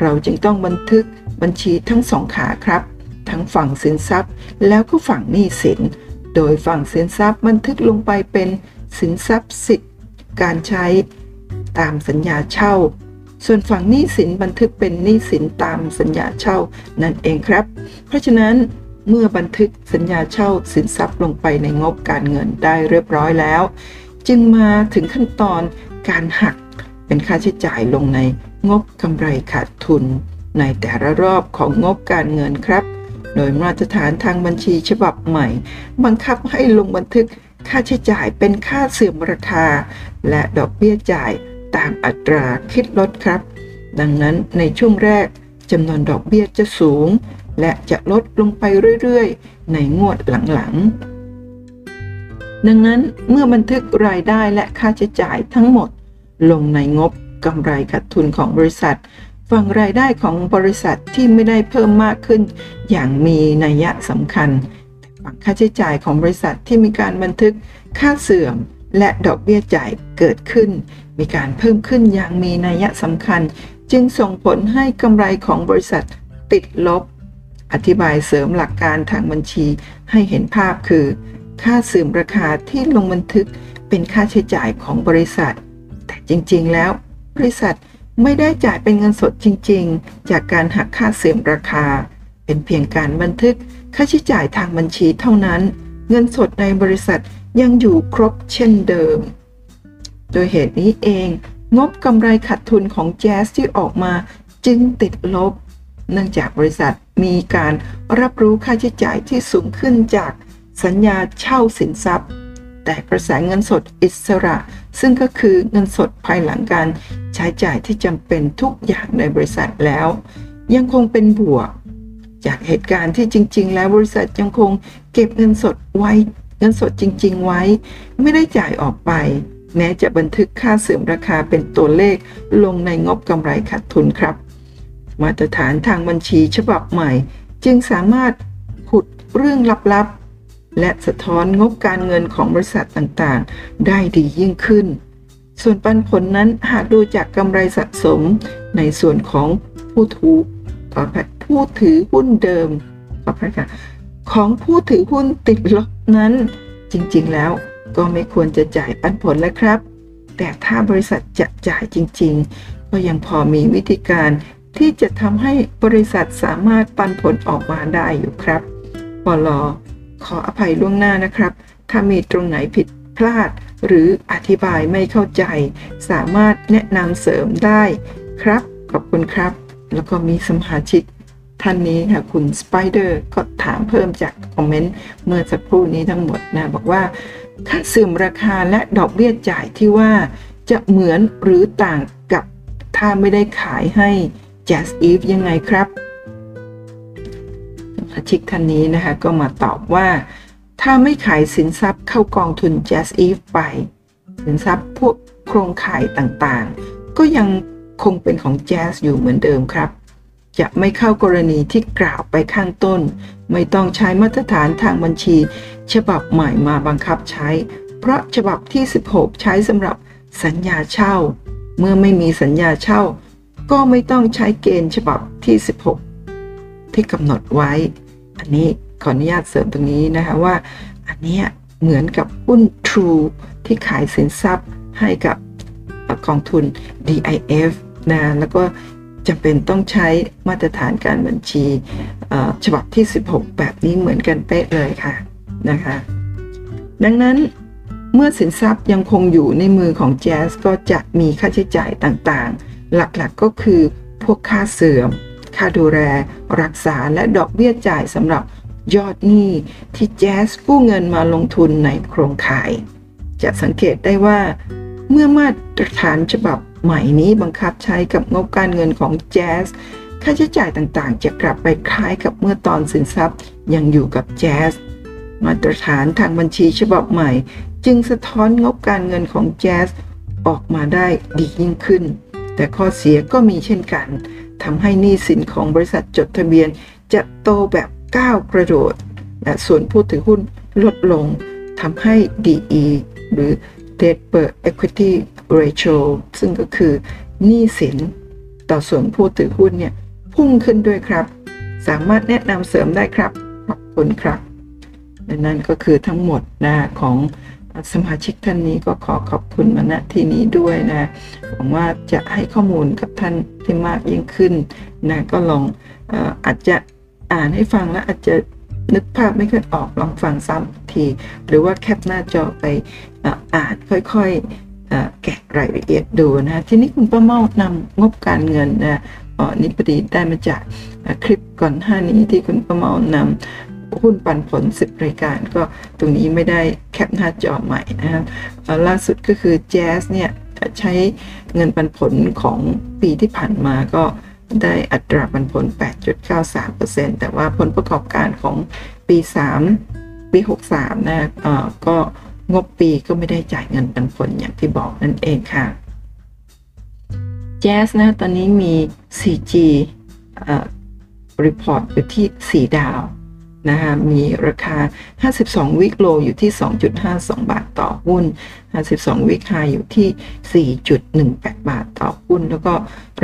[SPEAKER 1] เราจึงต้องบันทึกบัญชีทั้งสองขาครับ ทั้งฝั่งสินทรัพย์ แล้วก็ฝั่งหนี้สิน โดยฝั่งสินทรัพย์บันทึกลงไปเป็นสินทรัพย์สิทธิ์การใช้ตามสัญญาเช่า ส่วนฝั่งหนี้สินบันทึกเป็นหนี้สินตามสัญญาเช่านั่นเองครับ เพราะฉะนั้น เมื่อบันทึกสัญญาเช่าสินทรัพย์ลงไปในงบการเงินได้เรียบร้อยแล้ว จึงมาถึงขั้นตอนการหักเป็นค่าใช้จ่ายลงในงบกำไรขาดทุน ในแต่ละรอบของงบการเงินครับ โดยมาตรฐานทางบัญชีฉบับใหม่ บังคับให้ลงบันทึกค่าใช้จ่ายเป็นค่าเสื่อมราคา และดอกเบี้ยจ่ายตามอัตราคิดลดครับ ดังนั้นในช่วงแรกจำนวนดอกเบี้ยจะสูง และจะลดลงไปเรื่อยๆ ในงวดหลังๆ ดังนั้นเมื่อบันทึกรายได้และค่าใช้จ่ายทั้งหมด ลงในงบกำไรขาดทุนของบริษัท ฝั่งรายได้ของบริษัทที่ไม่ได้เพิ่มมากขึ้น อย่างมีนัยสำคัญฝั่งค่าใช้จ่ายของบริษัทที่มีการบันทึกค่าเสื่อมและดอกเบี้ยจ่ายเกิดขึ้น มีการเพิ่มขึ้นอย่างมีนัยสำคัญ จึงส่งผลให้กำไรของบริษัทติดลบ อธิบายเสริมหลักการทางบัญชีให้เห็นภาพคือ ค่าเสื่อมราคาที่ลงบันทึกเป็นค่าใช้จ่ายของบริษัท แต่จริงๆ แล้ว บริษัทไม่ได้จ่ายเป็นเงินสดจริง ๆ จากการหักค่าเสื่อมราคา เป็นเพียงการบันทึกค่าใช้จ่ายทางบัญชีเท่านั้น เงินสดในบริษัทยังอยู่ครบเช่นเดิม โดยเหตุนี้เอง งบกำไรขาดทุนของแจ๊สที่ออกมาจึงติดลบ เนื่องจากบริษัท มีการรับรู้ค่าใช้จ่ายที่สูงขึ้นจากสัญญาเช่าสินทรัพย์ แต่กระแสเงินสดอิสระ ซึ่งก็คือเงินสดภายหลังการใช้จ่ายที่จำเป็นทุกอย่างในบริษัทแล้ว ยังคงเป็นบวก จากเหตุการณ์ที่จริง ๆ แล้วบริษัทยังคงเก็บเงินสดไว้เงินสดจริง ๆ ไว้ ไม่ได้จ่ายออกไป แม้จะบันทึกค่าเสื่อมราคาเป็นตัวเลขลงในงบกำไรขาดทุนครับ มาตรฐานทางบัญชีฉบับใหม่ จึงสามารถขุดเรื่องลับๆ และสะท้อนงบการเงินของบริษัทต่างๆ ได้ดียิ่งขึ้น ส่วนปันผลนั้นหากดูจากกำไรสะสมในส่วนของผู้ถือผู้ถือหุ้นเดิมขอพระค่ะของผู้ถือหุ้นติดลบนั้น จริงๆแล้วก็ไม่ควรจะจ่ายปันผลแล้วครับ แต่ถ้าบริษัทจะจ่ายจริง ๆ ก็ยังพอมีวิธีการ ที่จะทำให้บริษัทสามารถปันผลออกมาได้อยู่ครับปลอขออภัยล่วงหน้านะครับ ถ้ามีตรงไหนผิดพลาด หรืออธิบายไม่เข้าใจ สามารถแนะนำเสริมได้ครับ ขอบคุณครับ แล้วก็มีสมาชิกท่านนี้ค่ะคุณสไปเดอร์ก็ถามเพิ่มจากคอมเมนต์เมื่อสักครู่นี้ทั้งหมดนะ บอกว่าค่าซึมราคาและดอกเบี้ยจ่ายที่ว่าจะเหมือนหรือต่างกับถ้าไม่ได้ขายให้ Jazz Eve ยังไงครับสมาชิกท่านนี้นะคะ ก็มาตอบว่า ถ้าไม่ขายสินทรัพย์เข้ากองทุน Jazz Eve ไป สินทรัพย์พวกโครงข่ายต่างๆ ก็ยังคงเป็นของ Jazz อยู่เหมือนเดิมครับ จะไม่เข้ากรณีที่กล่าวไปข้างต้น ไม่ต้องใช้มาตรฐานทางบัญชี ฉบับใหม่มาบังคับใช้ เพราะฉบับที่ 16 ใช้สำหรับสัญญาเช่า เมื่อไม่มีสัญญาเช่า ก็ไม่ต้องใช้เกณฑ์ฉบับที่ 16 ที่กำหนดไว้ อันนี้ขออนุญาตเสริมตรงนี้นะคะว่า อันนี้เหมือนกับหุ้น True ที่ขายสินทรัพย์ให้กับกองทุน DIF นะแล้วก็จำเป็นต้องใช้มาตรฐานการบัญชีฉบับที่ 16 แบบนี้เหมือนกันเป๊ะเลยค่ะนะคะ ดังนั้นเมื่อสินทรัพย์ยังคงอยู่ในมือของแจ๊สก็จะมีค่าใช้จ่ายต่างๆ หลักๆกก็คือ พวกค่าเสื่อม ค่าดูแล รักษาและดอกเบี้ยจ่ายสำหรับยอดหนี้ที่แจ๊สกู้เงินมาลงทุนในโครงข่าย จะสังเกตได้ว่า เมื่อมาตรฐานฉบับใหม่นี้บังคับใช้กับงบการเงินของแจ๊สค่าใช้จ่ายต่างๆ จะกลับไปคล้ายกับเมื่อตอนสินทรัพย์ยังอยู่กับแจ๊สมาตรฐานทางบัญชีฉบับใหม่ จึงสะท้อนงบการเงินของแจ๊สออกมาได้ดียิ่งขึ้น แต่ข้อเสียก็มีเช่นกันทำให้หนี้สินของบริษัทจดทะเบียน จะโตแบบก้าวกระโดดและส่วนผู้ถือหุ้นลดลงทำให้ DE หรือ Debt per Equity Ratio ซึ่งก็คือหนี้สินต่อส่วนผู้ถือหุ้นเนี่ยพุ่งขึ้นด้วยครับ สามารถแนะนำเสริมได้ครับ ขอบคุณครับนั่นก็คือทั้งหมดนะของ สมาชิกท่านนี้ก็ขอขอบคุณมาณที่นี้ด้วยนะหวังว่าจะให้ข้อมูลกับท่านที่มากยิ่งขึ้นนะก็ลองอาจจะอ่านให้ฟังแล้วอาจจะนึกภาพไม่ค่อยออกลองฟังซ้ำที หรือว่าแคปหน้าจอไปอ่านค่อยๆแกะรายละเอียดดูนะทีนี้คุณป้าเมานำงบการเงินนะอ๋อนี่พอดีได้มาจากคลิปก่อนหน้านี้ที่คุณป้าเมานำ หุ้นปันผล 10 รายการ ก็ตรงนี้ไม่ได้แคปหน้าจอใหม่นะครับล่าสุดก็คือแจ๊สเนี่ยใช้เงินปันผลของปีที่ผ่านมาก็ได้อัตราปันผล 8.93%แต่ว่าผลประกอบการของปี 3 ปี 63 นะก็งบปีก็ไม่ได้จ่ายเงินปันผลอย่างที่บอกนั่นเองค่ะ JAS นะตอนนี้มี 4G รีพอร์ตอยู่ที่ 4 ดาว นะคะมีราคา 52 week low อยู่ที่ 2.52 บาทต่อหุ้น 52 week high อยู่ที่ 4.18 บาทต่อหุ้น แล้วก็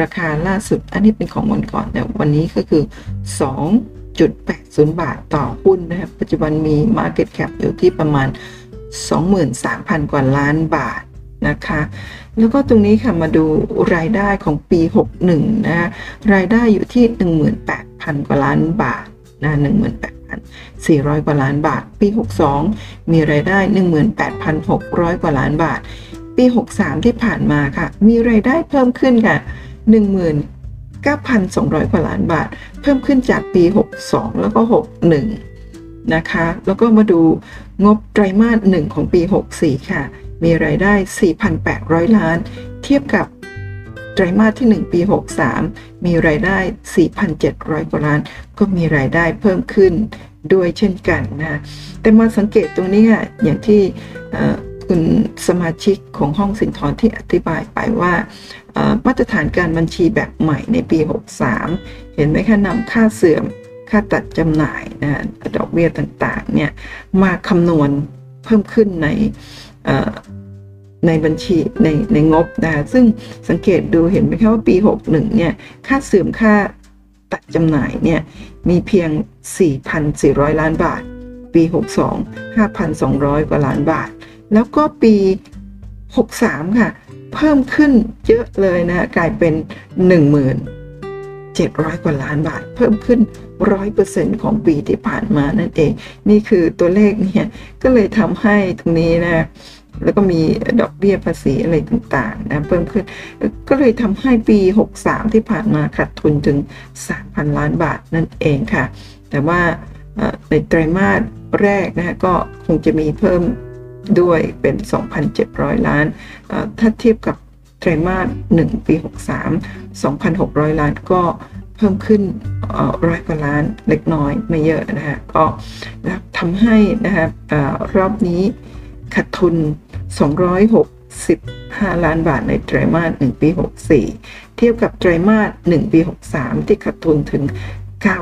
[SPEAKER 1] ราคาล่าสุด อันนี้เป็นของวันก่อนแต่วันนี้ก็คือ 2.80 บาทต่อหุ้นนะครับ ปัจจุบันมี Market Cap อยู่ที่ประมาณ 23,000 กว่าล้านบาทนะคะแล้วก็ตรงนี้ค่ะมาดูรายได้ของปี 61 นะรายได้อยู่ที่ 18,000 กว่าล้านบาทนะ18,000 400 กว่าล้านบาท ปี 62 มีรายได้ 18,600 กว่าล้านบาท ปี 63 ที่ผ่านมาค่ะ มีรายได้เพิ่มขึ้นค่ะ 19,200 กว่าล้านบาท เพิ่มขึ้นจากปี 62 แล้วก็ 61 นะคะ แล้วก็มาดูงบไตรมาส 1 ของปี 64 ค่ะ มีรายได้ 4,800 ล้าน เทียบกับ ไตรมาสที่ 1 ปี 63 มีรายได้ 4,700 กว่าล้าน ก็มีรายได้เพิ่มขึ้นด้วยเช่นกันนะแต่มาสังเกตตรงนี้ค่ะอย่างที่คุณสมาชิกของห้องสินทรที่อธิบายไปว่า มาตรฐานการบัญชีแบบใหม่ในปี 63 เห็นไหมคะนำค่าเสื่อมค่าตัดจำหน่ายนะดอกเบี้ยต่างๆเนี่ยมาคำนวณเพิ่มขึ้นใน ในบัญชีในในงบนะซึ่งสังเกตดูเห็นไหมคะว่าปี 61 เนี่ย ค่าเสื่อมค่าตัดจำหน่ายเนี่ย มีเพียง 4,400 ล้านบาท ปี 62 5,200 กว่าล้านบาท แล้วก็ปี 63 ค่ะ เพิ่มขึ้นเยอะเลยนะกลายเป็น 1700 กว่าล้านบาท เพิ่มขึ้น100%ของปีที่ผ่านมานั่นเอง นี่คือตัวเลขเนี่ย ก็เลยทำให้ตรงนี้นะ แล้วก็มีดอกเบี้ยภาษีอะไรต่างๆนะเพิ่มขึ้น ก็เลยทำให้ปี 63 ที่ผ่านมาขาดทุนถึง 3,000 ล้านบาทนั่นเองค่ะ แต่ว่าในไตรมาสแรกนะก็คงจะมีเพิ่มด้วยเป็น 2,700 ล้าน ถ้าเทียบกับไตรมาส1 ปี 63 2,600 ล้านก็เพิ่มขึ้นร้อยกว่าล้านเล็กน้อยไม่เยอะนะฮะก็ทำให้นะครับรอบนี้ ขาดทุน 265 ล้านบาทในไตรมาส 1 ปี 64 เทียบกับไตรมาส 1 ปี 63 ที่ขาดทุนถึง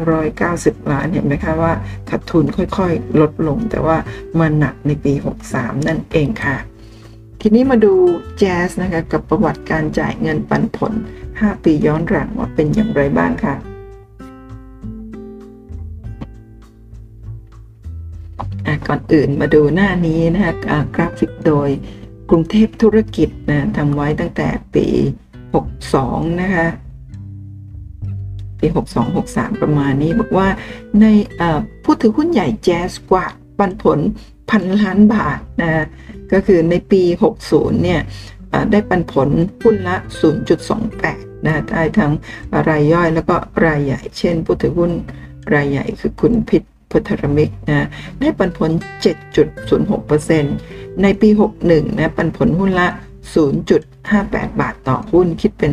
[SPEAKER 1] 990 ล้านเห็นไหมคะว่าขาดทุนค่อยๆ ลดลง แต่ว่ามาหนักในปี 63 นั่นเองค่ะ ทีนี้มาดูแจ๊สนะคะกับประวัติการจ่ายเงินปันผล 5 ปีย้อนหลังว่าเป็นอย่างไรบ้างค่ะ ก่อนอื่นมาดูหน้านี้นะคะกราฟิกโดยกรุงเทพธุรกิจนะทำไว้ตั้งแต่ปี 62 นะคะปี 62-63 ประมาณนี้บอกว่าในผู้ถือหุ้นใหญ่แจ๊สกว่าปันผลพันล้านบาทนะก็คือในปี 60 เนี่ยได้ปันผลหุ้นละ 0.28 นะได้ทั้งรายย่อยแล้วก็รายใหญ่ เช่นผู้ถือหุ้นรายใหญ่คือคุณพิษ พทธรมิกนะได้ปันผล 7.06%ในปี 61 นะปันผลหุ้นละ 0.58 บาทต่อหุ้นคิดเป็น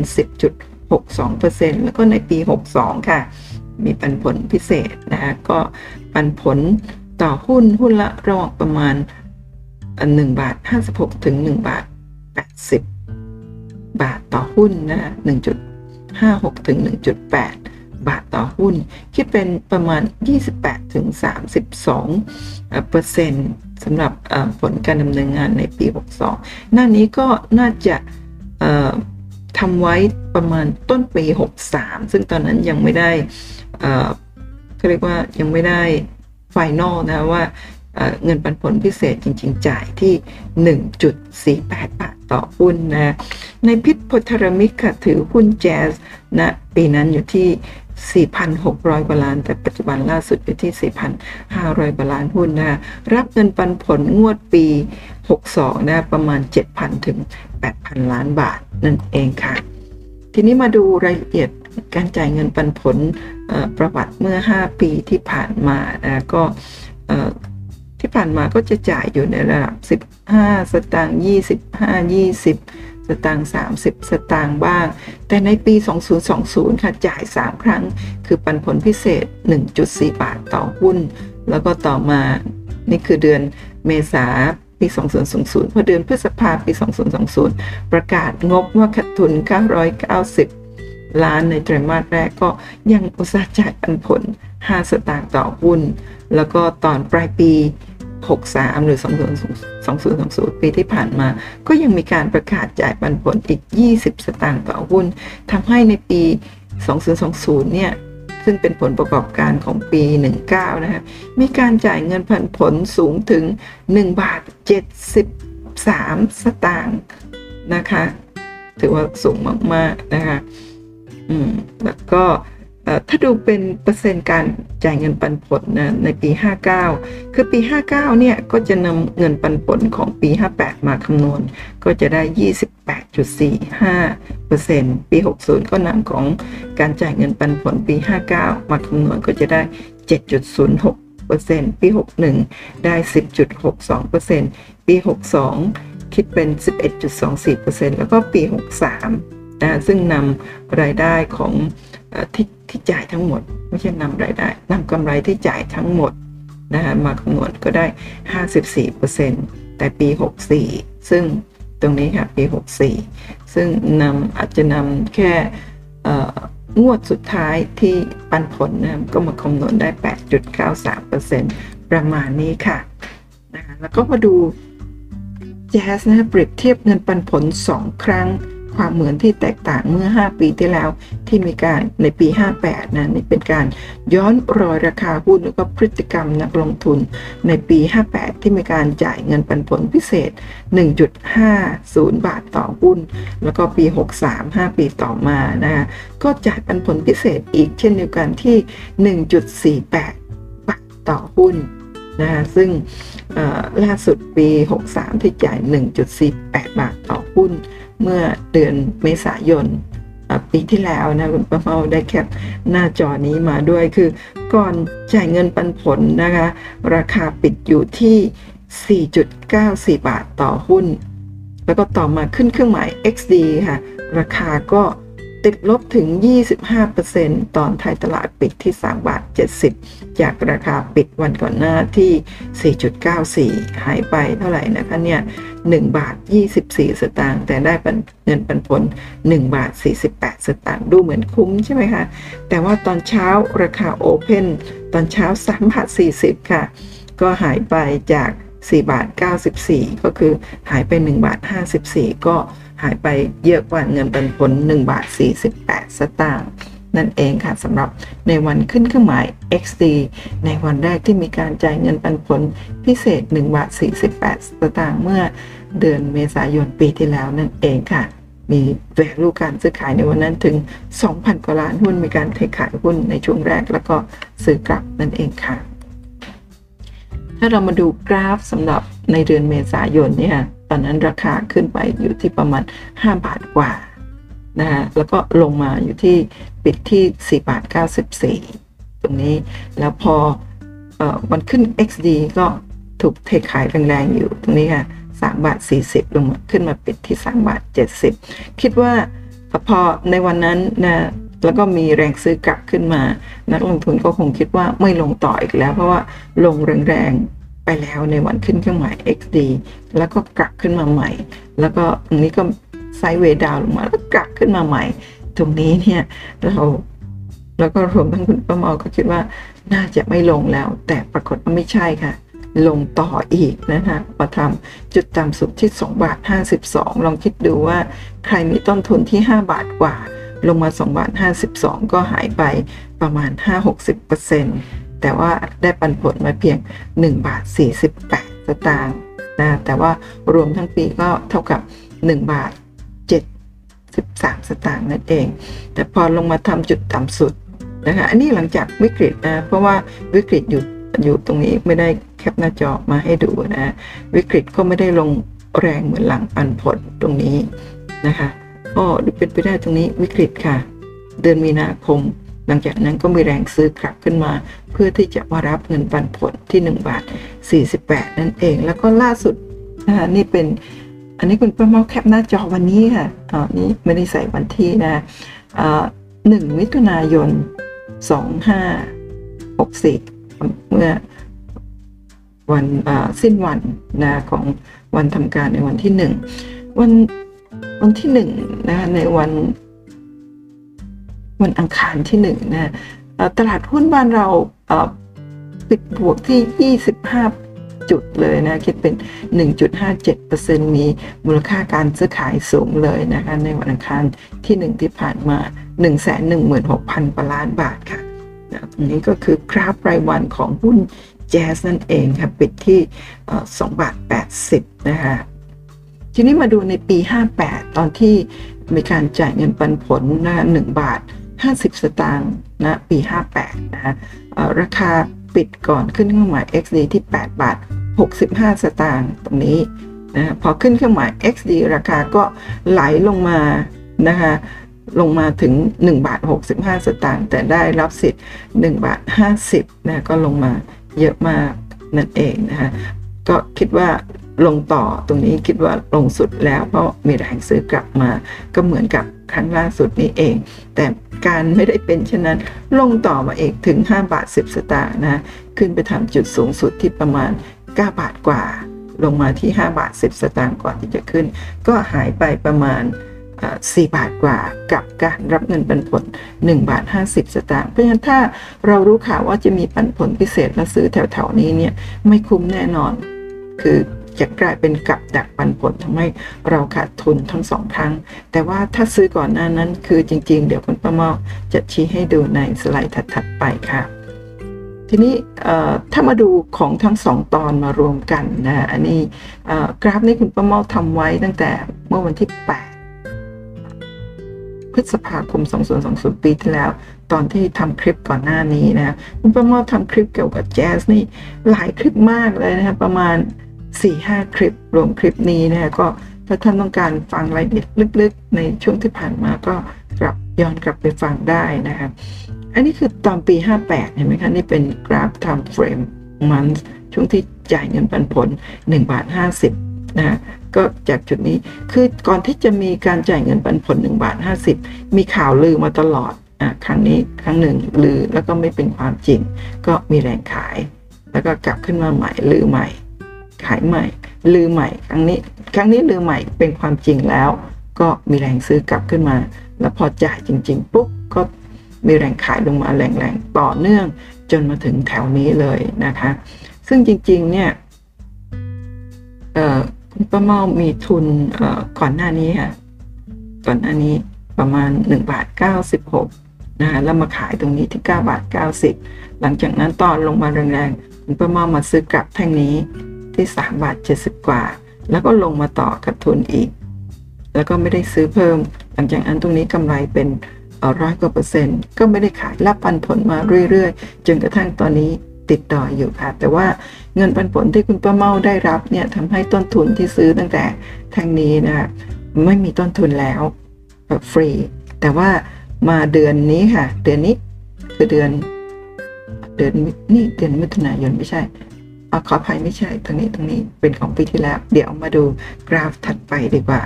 [SPEAKER 1] 10.62%แล้วก็ในปี 62 ค่ะ มีปันผลพิเศษนะก็ปันผลต่อหุ้นหุ้นละระหว่างประมาณ 1 บาท 56 ถึง 1 บาท 80 บาทต่อหุ้นนะ1.56 ถึง 1.8 บาทต่อหุ้น คิดเป็นประมาณ 28ถึง32เปอร์เซ็นต์สำหรับผลการดำเนินงานในปี 62 หน้านี้ก็น่าจะทำไว้ประมาณต้นปี 63 ซึ่งตอนนั้นยังไม่ได้เขาเรียกว่ายังไม่ได้ final นะว่าเงินปันผลพิเศษจริง ๆ จ่ายที่ 1.48 บาทต่อหุ้นนะ ในพิษพทรมิกค่ะถือหุ้น JASนะปีนั้นอยู่ที่ 4,600 กว่าล้าน แต่ปัจจุบันล่าสุดอยู่ที่ 4,500 กว่าล้านหุ้นนะรับเงินปันผลงวดปี 62 นะ ประมาณ 7,000 ถึง 8,000 ล้านบาทนั่นเองค่ะ ทีนี้มาดูรายละเอียดการจ่ายเงินปันผลประวัติเมื่อ 5 ปีที่ผ่านมานะก็ที่ผ่านมาก็จะจ่ายอยู่ในระดับ 15 สตางค์ 25 20 สตางค์30 สตางค์บ้าง แต่ในปี 2020 ค่ะจ่าย 3 ครั้ง คือปันผลพิเศษ 1.4 บาทต่อหุ้น แล้วก็ต่อมานี่คือเดือนเมษาปี 2020 พอเดือนพฤษภาปี 2020 ประกาศงบว่าขาดทุน 990 ล้านในไตรมาสแรกก็ยังอุตสาห์จ่ายปันผล 5 สตางค์ต่อหุ้น แล้วก็ตอนปลายปี 63 หรือ 2020 ปีที่ผ่านมา ก็ยังมีการประกาศจ่ายปันผลอีก 20 สตางค์ต่อหุ้นทำให้ในปี 2020 เนี่ย ซึ่งเป็นผลประกอบการของปี 19 นะฮะมีการจ่ายเงินปันผลสูงถึง 1 บาท 73 สตางค์นะคะ ถือว่าสูงมาก ๆ นะคะ อืม แล้วก็ ถ้าดูเป็นเปอร์เซ็นต์การจ่ายเงินปันผลนะในปี 59 คือปี 59 เนี่ยก็จะนำเงินปันผลของปี 58 มาคำนวณ ก็จะได้ 28.45%ปี 60 ก็นำของการจ่ายเงินปันผลปี 59 มาคำนวณก็จะได้ 7.06%ปี 61 ได้ 10.62%ปี 62 คิดเป็น 11.24%แล้วก็ปี 63นะซึ่งนำรายได้ของที่ ที่จ่ายทั้งหมด ไม่ใช่นำรายได้นำกำไรที่จ่ายทั้งหมดนะฮะมาคำนวณก็ได้ 54%แต่ปี 64 ซึ่งตรงนี้ค่ะปี 64 ซึ่งนำอาจจะนำแค่งวดสุดท้ายที่ปันผลนะก็มาคำนวณได้ 8.93%ประมาณนี้ค่ะนะแล้วก็มาดูแจสนะเปรียบเทียบเงินปันผล 2 ครั้ง ความเหมือนที่แตกต่างเมื่อ 5 ปีที่แล้วที่มีการในปี 58 นะนี่เป็นการย้อนรอยราคาหุ้นแล้วก็พฤติกรรมนักลงทุนในปี 58 ที่มีการจ่ายเงินปันผลพิเศษ 1.50 บาทต่อหุ้น แล้วก็ปี 63 5 ปีต่อมานะก็จ่ายปันผลพิเศษอีกเช่นเดียวกันที่ 1.48 บาทต่อหุ้นนะซึ่งล่าสุดปี 63 ที่จ่าย 1.48 บาทต่อหุ้น เมื่อเดือนเมษายนปีที่แล้วนะคุณประเมาได้แคปหน้าจอนี้มาด้วยคือ ก่อนจ่ายเงินปันผลนะคะ ราคาปิดอยู่ที่ 4.94 บาทต่อหุ้น แล้วก็ต่อมาขึ้นเครื่องหมาย XD ค่ะ ราคาก็ ติดลบถึง 25%ตอนไทยตลาดปิดที่ 3 บาท 70 จากราคาปิดวันก่อนหน้าที่ 4.94 หายไปเท่าไหร่นะคะเนี่ย 1 บาท 24 สตางค์ แต่ได้เงินปันผล 1 บาท 48 สตางค์ ดูเหมือนคุ้มใช่ไหมคะ แต่ว่าตอนเช้าราคาโอเพนตอนเช้า 3 บาท 40 ค่ะ ก็หายไปจาก 4 บาท 94 ก็คือหายไป 1 บาท 54 ก็ หายไปเยอะกว่าเงินปันผล1บาท48 สตางค์นั่นเองค่ะสำหรับในวันขึ้นเครื่องหมาย XD ในวันแรกที่มีการจ่ายเงินปันผลพิเศษ1บาท48 สตางค์เมื่อเดือนเมษายนปีที่แล้วนั่นเองค่ะ มี value การซื้อขายในวันนั้นถึง 2,000 กว่าล้านหุ้นมีการเทขายหุ้นในช่วงแรกแล้วก็ซื้อกลับนั่นเองค่ะ ถ้าเรามาดูกราฟสำหรับในเดือนเมษายนเนี่ย ตอนนั้นราคาขึ้นไปอยู่ที่ประมาณ 5 บาทกว่านะฮะแล้วก็ลงมาอยู่ที่ปิดที่ 4 บาท 94 ตรงนี้ แล้วพอออมันขึ้น XD ก็ถูกเทขายแรงๆอยู่ตรงนี้ค่ะ3บาท 40 ลงมาขึ้นมาปิดที่ 3 บาท 70 คิดว่าพอในวันนั้นนะแล้วก็มีแรงซื้อกลับขึ้นมา นักลงทุนก็คงคิดว่าไม่ลงต่ออีกแล้ว เพราะว่าลงแรงๆ แล้วในวันขึ้นเครื่องหมาย XD แล้วก็กลับขึ้นมาใหม่ แล้วก็ตรงนี้ก็ไซด์เวดาวลงมาแล้วกลับขึ้นมาใหม่ ตรงนี้เนี่ยเราแล้วก็รวมทั้งคุณประมอก็คิดว่าน่าจะไม่ลงแล้ว แต่ปรากฏว่าไม่ใช่ค่ะ ลงต่ออีกนะคะมาทำจุดต่ำสุดที่2บาท52 ลองคิดดูว่าใครมีต้นทุนที่ 5 บาทกว่า ลงมา2บาท52 ก็หายไปประมาณ 5-60% แต่ว่าได้ปันผลมาเพียง 1 บาท 48 สตางค์นะแต่ว่ารวมทั้งปีก็เท่ากับ 1 บาท13สตางค์นั่นเอง แต่พอลงมาทำจุดต่ำสุดนะคะอันนี้หลังจากวิกฤตนะเพราะว่าวิกฤตอยู่อยู่ตรงนี้ไม่ได้แคปหน้าจอมาให้ดูนะวิกฤตก็ไม่ได้ลงแรงเหมือนหลังปันผลตรงนี้นะคะก็เป็นไปได้ตรงนี้วิกฤตค่ะ เดือนมีนาคม หลังจากนั้นก็มีแรงซื้อกลับขึ้นมา เพื่อที่จะมารับเงินปันผลที่1บาท48 นั่นเอง แล้วก็ล่าสุดนะคะนี่เป็นอันนี้คุณประเมาแคปหน้าจอวันนี้ค่ะอ๋อนี่ไม่ได้ใส่วันที่นะหนึ่งมิถุนายนสองห้าหกสี่เมื่อวันสิ้นวันนะของวันทำการในวันที่หนึ่งวันวันที่หนึ่งนะในวัน วันอังคารที่หนึ่งนะตลาดหุ้นบ้านเราปิดบวกที่ 25 จุดเลยนะ คิดเป็น 1.57%มีมูลค่าการซื้อขายสูงเลยนะคะในวันอังคารที่ 1 ที่ผ่านมา 116,000กว่าล้านบาทค่ะนะตรงนี้ก็คือกราฟรายวันของหุ้นแจ๊สนั่นเองค่ะ ปิดที่2บาท80 นะคะทีนี้มาดูในปี 58 ตอนที่มีการจ่ายเงินปันผลนะ1บาท 50 สตางค์นะปี 58นะราคาปิดก่อนขึ้นเครื่องหมาย XD ที่ 8 บาท 65 สตางค์ตรงนี้นะพอขึ้นเครื่องหมาย XD ราคาก็ไหลลงมานะคะลงมาถึง 1 บาท 65 สตางค์แต่ได้รับสิทธิ์ 1 บาท 50นะก็ลงมาเยอะมากนั่นเองนะคะก็คิดว่า ลงต่อตรงนี้คิดว่าลงสุดแล้วเพราะมีแรงซื้อกลับมา ก็เหมือนกับครั้งล่าสุดนี้เอง แต่การไม่ได้เป็นเช่นนั้น ลงต่อมาเอกถึง 5 บาท 10 สตางค์นะขึ้นไปทำจุดสูงสุดที่ประมาณ 9 บาทกว่า ลงมาที่ 5 บาท 10 สตางค์ก่อนที่จะขึ้น ก็หายไปประมาณ4 บาทกว่ากับการรับเงินปันผล 1 บาท 50 สตางค์เพราะฉะนั้นถ้าเรารู้ข่าวว่าจะมีปันผลพิเศษและซื้อแถวๆนี้เนี่ยไม่คุ้มแน่นอนคือ จะกลายเป็นกับดักปันผลทำให้เราขาดทุนทั้งสองครั้ง แต่ว่าถ้าซื้อก่อนหน้านั้นคือจริง ๆ เดี๋ยวคุณประเมาจะชี้ให้ดูในสไลด์ถัดๆไปค่ะทีนี้ถ้ามาดูของทั้งสองตอนมารวมกันนะอันนี้กราฟนี้คุณประเมาทำไว้ตั้งแต่เมื่อวันที่ 8 พฤษภาคม 2020 ปีที่แล้ว ตอนที่ทำคลิปก่อนหน้านี้นะคุณประเมาทำคลิปเกี่ยวกับแจ๊สนี่หลายคลิปมากเลยนะครับประมาณ 4-5 คลิป รวมคลิปนี้นะก็ถ้าท่านต้องการฟังรายละเอียดลึกๆ ในช่วงที่ผ่านมาก็กลับย้อนกลับไปฟังได้นะครับอันนี้คือตอนปี 58 เห็นไหมคะ นี่เป็นกราฟ time frame month ช่วงที่จ่ายเงินปันผล1บาท50นะก็จากจุดนี้คือก่อนที่จะมีการจ่ายเงินปันผล1บาท50 มีข่าวลือมาตลอดอะครั้งนี้ครั้งหนึ่งลือแล้วก็ไม่เป็นความจริง ก็มีแรงขาย แล้วก็กลับขึ้นมาใหม่ลือใหม่ ขายใหม่ ลือใหม่ ครั้งนี้ ครั้งนี้ลือใหม่เป็นความจริงแล้ว ก็มีแรงซื้อกลับขึ้นมา แล้วพอจ่ายจริง ๆ ปุ๊บก็มีแรงขายลงมาแรงๆต่อเนื่องจนมาถึงแถวนี้เลยนะคะ ซึ่งจริงๆเนี่ยคุณป้าเมามีทุนก่อนหน้านี้ค่ะก่อนหน้านี้ประมาณ1บาท96นะคะแล้วมาขายตรงนี้ที่9บาท90 หลังจากนั้นตอนลงมาแรงๆคุณป้าเมามาซื้อกลับแท่งนี้ ที่3บาท70 กว่า แล้วก็ลงมาต่อกับทุนอีก แล้วก็ไม่ได้ซื้อเพิ่ม หลังจากนั้นตรงนี้กำไรเป็นร้อยกว่าเปอร์เซ็นต์ก็ไม่ได้ขายรับปันผลมาเรื่อยๆ จนกระทั่งตอนนี้ติดต่ออยู่ค่ะ แต่ว่าเงินปันผลที่คุณป้าเมาได้รับเนี่ยทำให้ต้นทุนที่ซื้อตั้งแต่ทางนี้นะคะไม่มีต้นทุนแล้วแบบฟรี แต่ว่ามาเดือนนี้ค่ะ เดือนนี้คือเดือน เดือนนี่เดือนมิถุนายนไม่ใช่ อขออภัยไม่ใช่ตรงนี้ตรงนี้เป็นของปีที่แล้ว เดี๋ยวมาดูกราฟถัดไปดีกว่า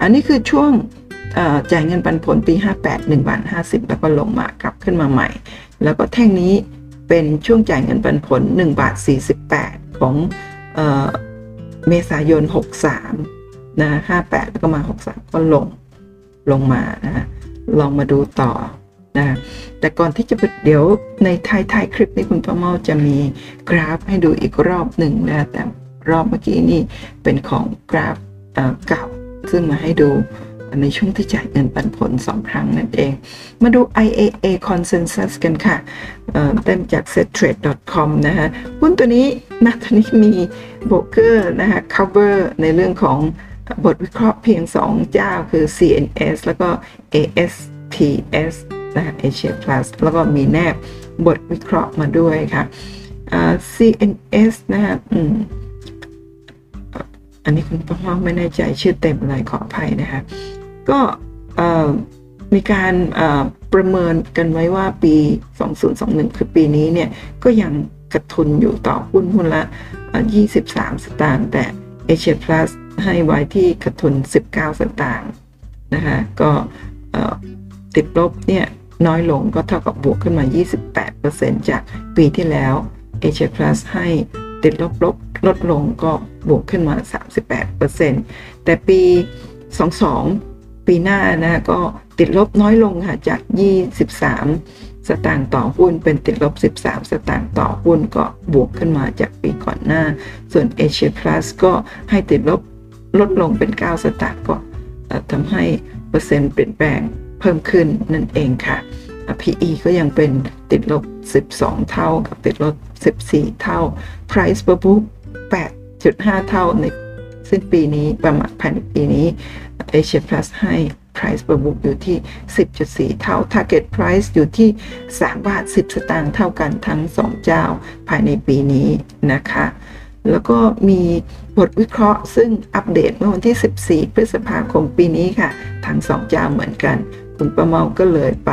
[SPEAKER 1] อันนี้คือช่วงจ่ายเงินปันผลปี 58 1บาท50 แล้วก็ลงมากลับขึ้นมาใหม่ แล้วก็แท่งนี้เป็นช่วงจ่ายเงินปันผล1บาท48 ของเมษายน 63 นะ 58 แล้วก็มา 63 ก็ลงลงมานะลองมาดูต่อ นะแต่ก่อนที่จะเดี๋ยวในท้ายท้ายคลิปนี้คุณพ่อเมาจะมีกราฟให้ดูอีกรอบหนึ่งนะแต่รอบเมื่อกี้นี่เป็นของกราฟเก่า ซึ่งมาให้ดูในช่วงที่จ่ายเงินปันผล 2 ครั้งนั่นเอง มาดู IAA Consensus กันค่ะเต็มจาก settrade.com นะฮะหุ้นตัวนี้นะตอนนี้มีโบรกเกอร์นะฮะ cover ในเรื่องของบทวิเคราะห์เพียง 2 เจ้าคือ CNS แล้วก็ ASTS นะ Asia Plus แล้วก็มีแนบบทวิเคราะห์มาด้วยค่ะ CNS นะฮะอันนี้คุณพ่อไม่แน่ใจชื่อเต็มอะไรขออภัยนะคะ ก็มีการประเมินกันไว้ว่าปี 2021 คือปีนี้เนี่ย ก็ยังกระทุนอยู่ต่อหุ้นหุ้นละ 23 สตางค์แต่ Asia Plus ให้ไว้ที่กระทุน 19 สตางค์นะคะ ก็ติดลบเนี่ย น้อยลงก็เท่ากับบวกขึ้นมา 28%จากปีที่แล้ว Asia Plus ให้ติดลบลบลดลงก็บวกขึ้นมา 38%แต่ปี 22 ปีหน้านะก็ติดลบน้อยลงค่ะจาก 23 สตางค์ต่อหุ้นเป็นติดลบ 13 สตางค์ต่อหุ้นก็บวกขึ้นมาจากปีก่อนหน้า ส่วน Asia Plus ก็ให้ติดลบลดลงเป็น 9 สตางค์ก็ทำให้เปอร์เซ็นต์เปลี่ยนแปลง เพิ่มขึ้นนั่นเองค่ะ PE ก็ยังเป็นติดลบ 12 เท่ากับติดลบ 14 เท่า Price per book 8.5 เท่าในสิ้นปีนี้ประมาณภายในปีนี้ Asia Plus ให้ Price per book อยู่ที่ 10.4 เท่า Target Price อยู่ที่ 3 บาท 10 สตางค์เท่ากันทั้ง 2 เจ้าภายในปีนี้นะคะ แล้วก็มีบทวิเคราะห์ซึ่งอัปเดตเมื่อวันที่ 14 พฤษภาคมปีนี้ค่ะ ทั้ง 2 เจ้าเหมือนกัน คุณประเมาก็เลยไป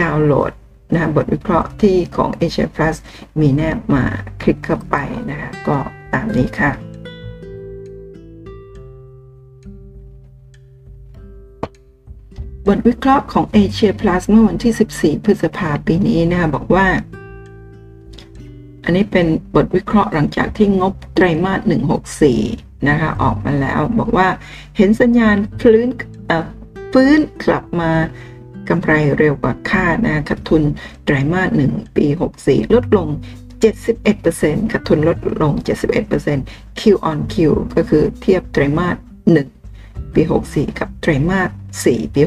[SPEAKER 1] ดาวน์โหลดนะบทวิเคราะห์ที่ของ Asia Plus มีแนบมาคลิกเข้าไปนะคะก็ตามนี้ค่ะ บทวิเคราะห์ของ Asia Plus เมื่อวันที่ 14 พฤษภาปีนี้นะคะบอกว่า อันนี้เป็นบทวิเคราะห์หลังจากที่งบไตรมาส 164 นะคะออกมาแล้วบอกว่าเห็นสัญญาณฟื้น ฟื้นกลับมากำไรเร็วกว่าคาดนะขาดทุนไตรมาส1ปี 64 ลดลง 71%ขาดทุนลดลง 71% Q on Q ก็คือเทียบไตรมาส1 ปี 64 กับไตรมาส4ปี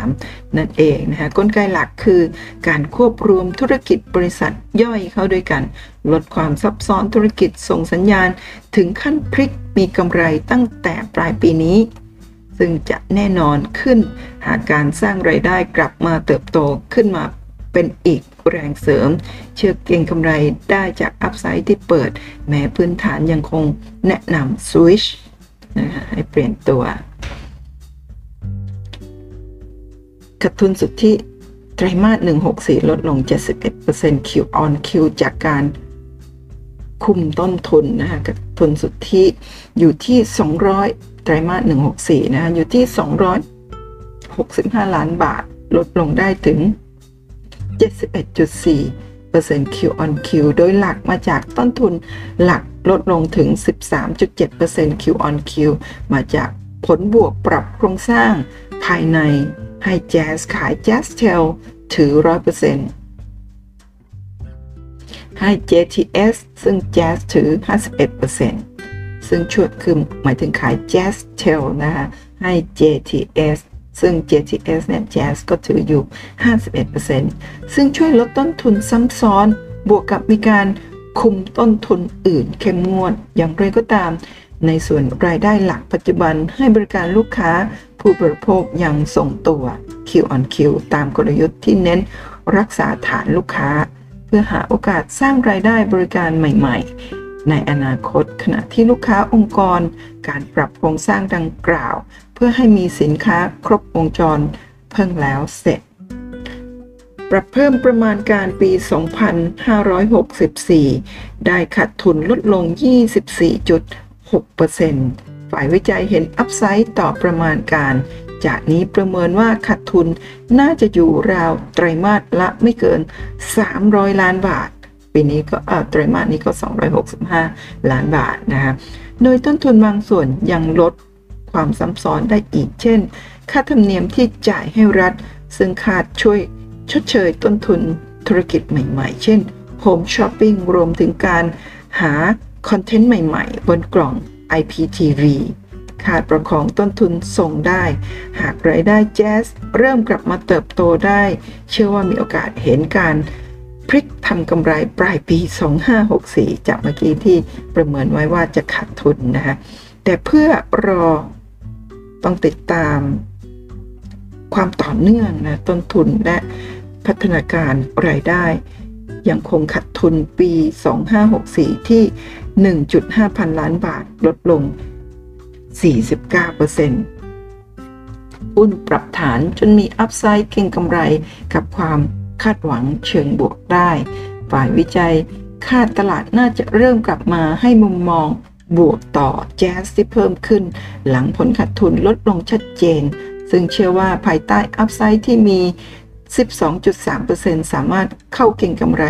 [SPEAKER 1] 63 นั่นเองนะคะกลไกหลักคือการควบรวมธุรกิจบริษัทย่อยเข้าด้วยกัน ลดความซับซ้อนธุรกิจส่งสัญญาณ ถึงขั้นพลิกมีกำไรตั้งแต่ปลายปีนี้ ซึ่งจะแน่นอนขึ้น หากการสร้างไรายได้กลับมาเติบโตขึ้นมาเป็นอีกแรงเสริม เชื่อเก่งกำไรได้จากอัพไซด์ที่เปิด แม้พื้นฐานยังคงแนะนำสวิชนะคะให้เปลี่ยนตัวขาดทุนสุที่ไตรมาส 164 ลดลง 71% Q on Q จากการคุมต้นทุนนะคะขาดทุนสุที่อยู่ที่200 ไตรมาส164นะอยู่ที่ 265 ล้านบาท ลดลงได้ถึง 71.4% Q on Q โดยหลักมาจากต้นทุนหลักลดลงถึง 13.7% Q on Q มาจากผลบวกปรับโครงสร้างภายในให้แจ๊สขายแจ๊สเทลถือ 100%ให้ JTS ซึ่งแจ๊สถือ 51% ซึ่งช่วยคือหมายถึงขาย Jazz Tail นะคะให้ JTS ซึ่ง JTS เนี่ย Jazz ก็ถืออยู่ 51%ซึ่งช่วยลดต้นทุนซ้ำซ้อน บวกกับมีการคุมต้นทุนอื่นเข้มงวด อย่างไรก็ตาม ในส่วนรายได้หลักปัจจุบันให้บริการลูกค้าผู้บริโภคยังทรงตัว Q on Q ตามกลยุทธ์ที่เน้นรักษาฐานลูกค้า เพื่อหาโอกาสสร้างรายได้บริการใหม่ ๆ ในอนาคตขณะที่ลูกค้าองค์กร การปรับโครงสร้างดังกล่าว เพื่อให้มีสินค้าครบวงจรเพิ่งแล้วเสร็จ ปรับเพิ่มประมาณการปี 2564 ได้ขาดทุนลดลง 24.6%ฝ่ายวิจัยเห็นอัพไซด์ต่อประมาณการ จากนี้ประเมินว่าขาดทุนน่าจะอยู่ราวไตรมาสละไม่เกิน 300 ล้านบาท ปีนี้ก็ไตรมาสนี้ก็ 265 ล้านบาทนะคะโดยต้นทุนบางส่วนยังลดความซ้ำซ้อนได้อีก เช่น ค่าธรรมเนียมที่จ่ายให้รัฐ ซึ่งคาดช่วยชดเชยต้นทุนธุรกิจใหม่ๆ เช่น Home Shopping รวมถึงการหาคอนเทนต์ใหม่ๆ บนกล่อง IPTV ขาดประคองต้นทุนส่งได้ หากรายได้แจ๊สเริ่มกลับมาเติบโตได้ เชื่อว่ามีโอกาสเห็นการ พลิกทำกำไรปลายปี 2564 จากเมื่อกี้ที่ประเมินไว้ว่าจะขาดทุนนะคะแต่เพื่อรอต้องติดตามความต่อเนื่องนะต้นทุนและพัฒนาการรายได้ ยังคงขัดทุนปี 2564 ที่ 1.5 พันล้านบาทลดลง 49%หุ้นปรับฐานจนมีอัพไซด์เก่งกำไรกับความ คาดหวังเชิงบวกได้ ฝ่ายวิจัยคาดตลาดน่าจะเริ่มกลับมาให้มุมมองบวกต่อแจ๊สที่เพิ่มขึ้น หลังผลขาดทุนลดลงชัดเจน ซึ่งเชื่อว่าภายใต้อัพไซด์ที่มี 12.3%สามารถเข้าเก่งกำไร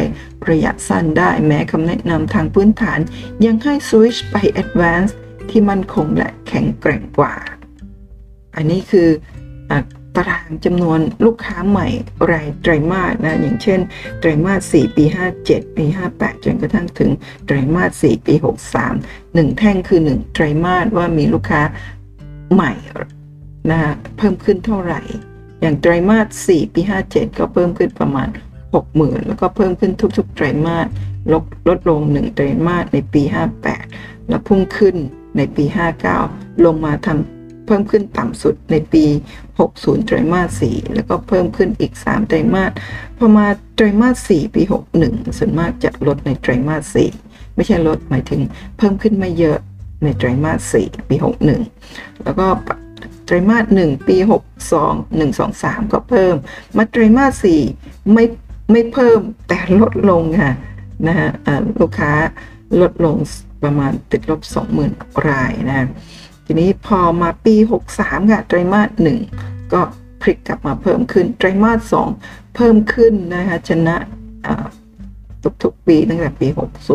[SPEAKER 1] ระยะสั้นได้แม้คำแนะนำทางพื้นฐาน ยังให้สวิชไป Advance ที่มั่นคงและแข็งแกร่งกว่า อันนี้คืออ ตารางจำนวนลูกค้าใหม่รายไตรมาสนะอย่างเช่น ไตรมาส 4 ปี 57 ปี 58 จนกระทั่งถึงไตรมาส 4 ปี 63 1 แท่งคือ 1 ไตรมาสว่ามีลูกค้าใหม่นะเพิ่มขึ้นเท่าไหร่ อย่างไตรมาส 4 ปี 57 ก็เพิ่มขึ้นประมาณ 60,000 แล้วก็เพิ่มขึ้นทุกๆ ไตรมาสลดลดลง 1 ไตรมาสในปี 58 แล้วพุ่งขึ้นในปี 59 ลงมาทำ พิ่มขึ้นต่ำสุดในปี 60 ไตรมาส 4 แล้วก็เพิ่มขึ้นอีก 3 ไตรมาส พอมาไตรมาส 4 ปี 61 ส่วนมากจะลดในไตรมาส 4 ไม่ใช่ลดหมายถึงเพิ่มขึ้นไม่เยอะในไตรมาส 4 ปี 61 แล้วก็ไตรมาส 1 ปี 62 1 2 3 ก็เพิ่ม มาไตรมาส 4 ไม่ไม่เพิ่มแต่ลดลงค่ะนะฮะลูกค้าลดลงประมาณติดลบ 20,000 รายนะ ทีนี้พอมาปี 63ค่ะไตรมาส1ก็พลิกกลับมาเพิ่มขึ้น ไตรมาส2เพิ่มขึ้นนะคะชนะทุกๆปีตั้งแต่ปี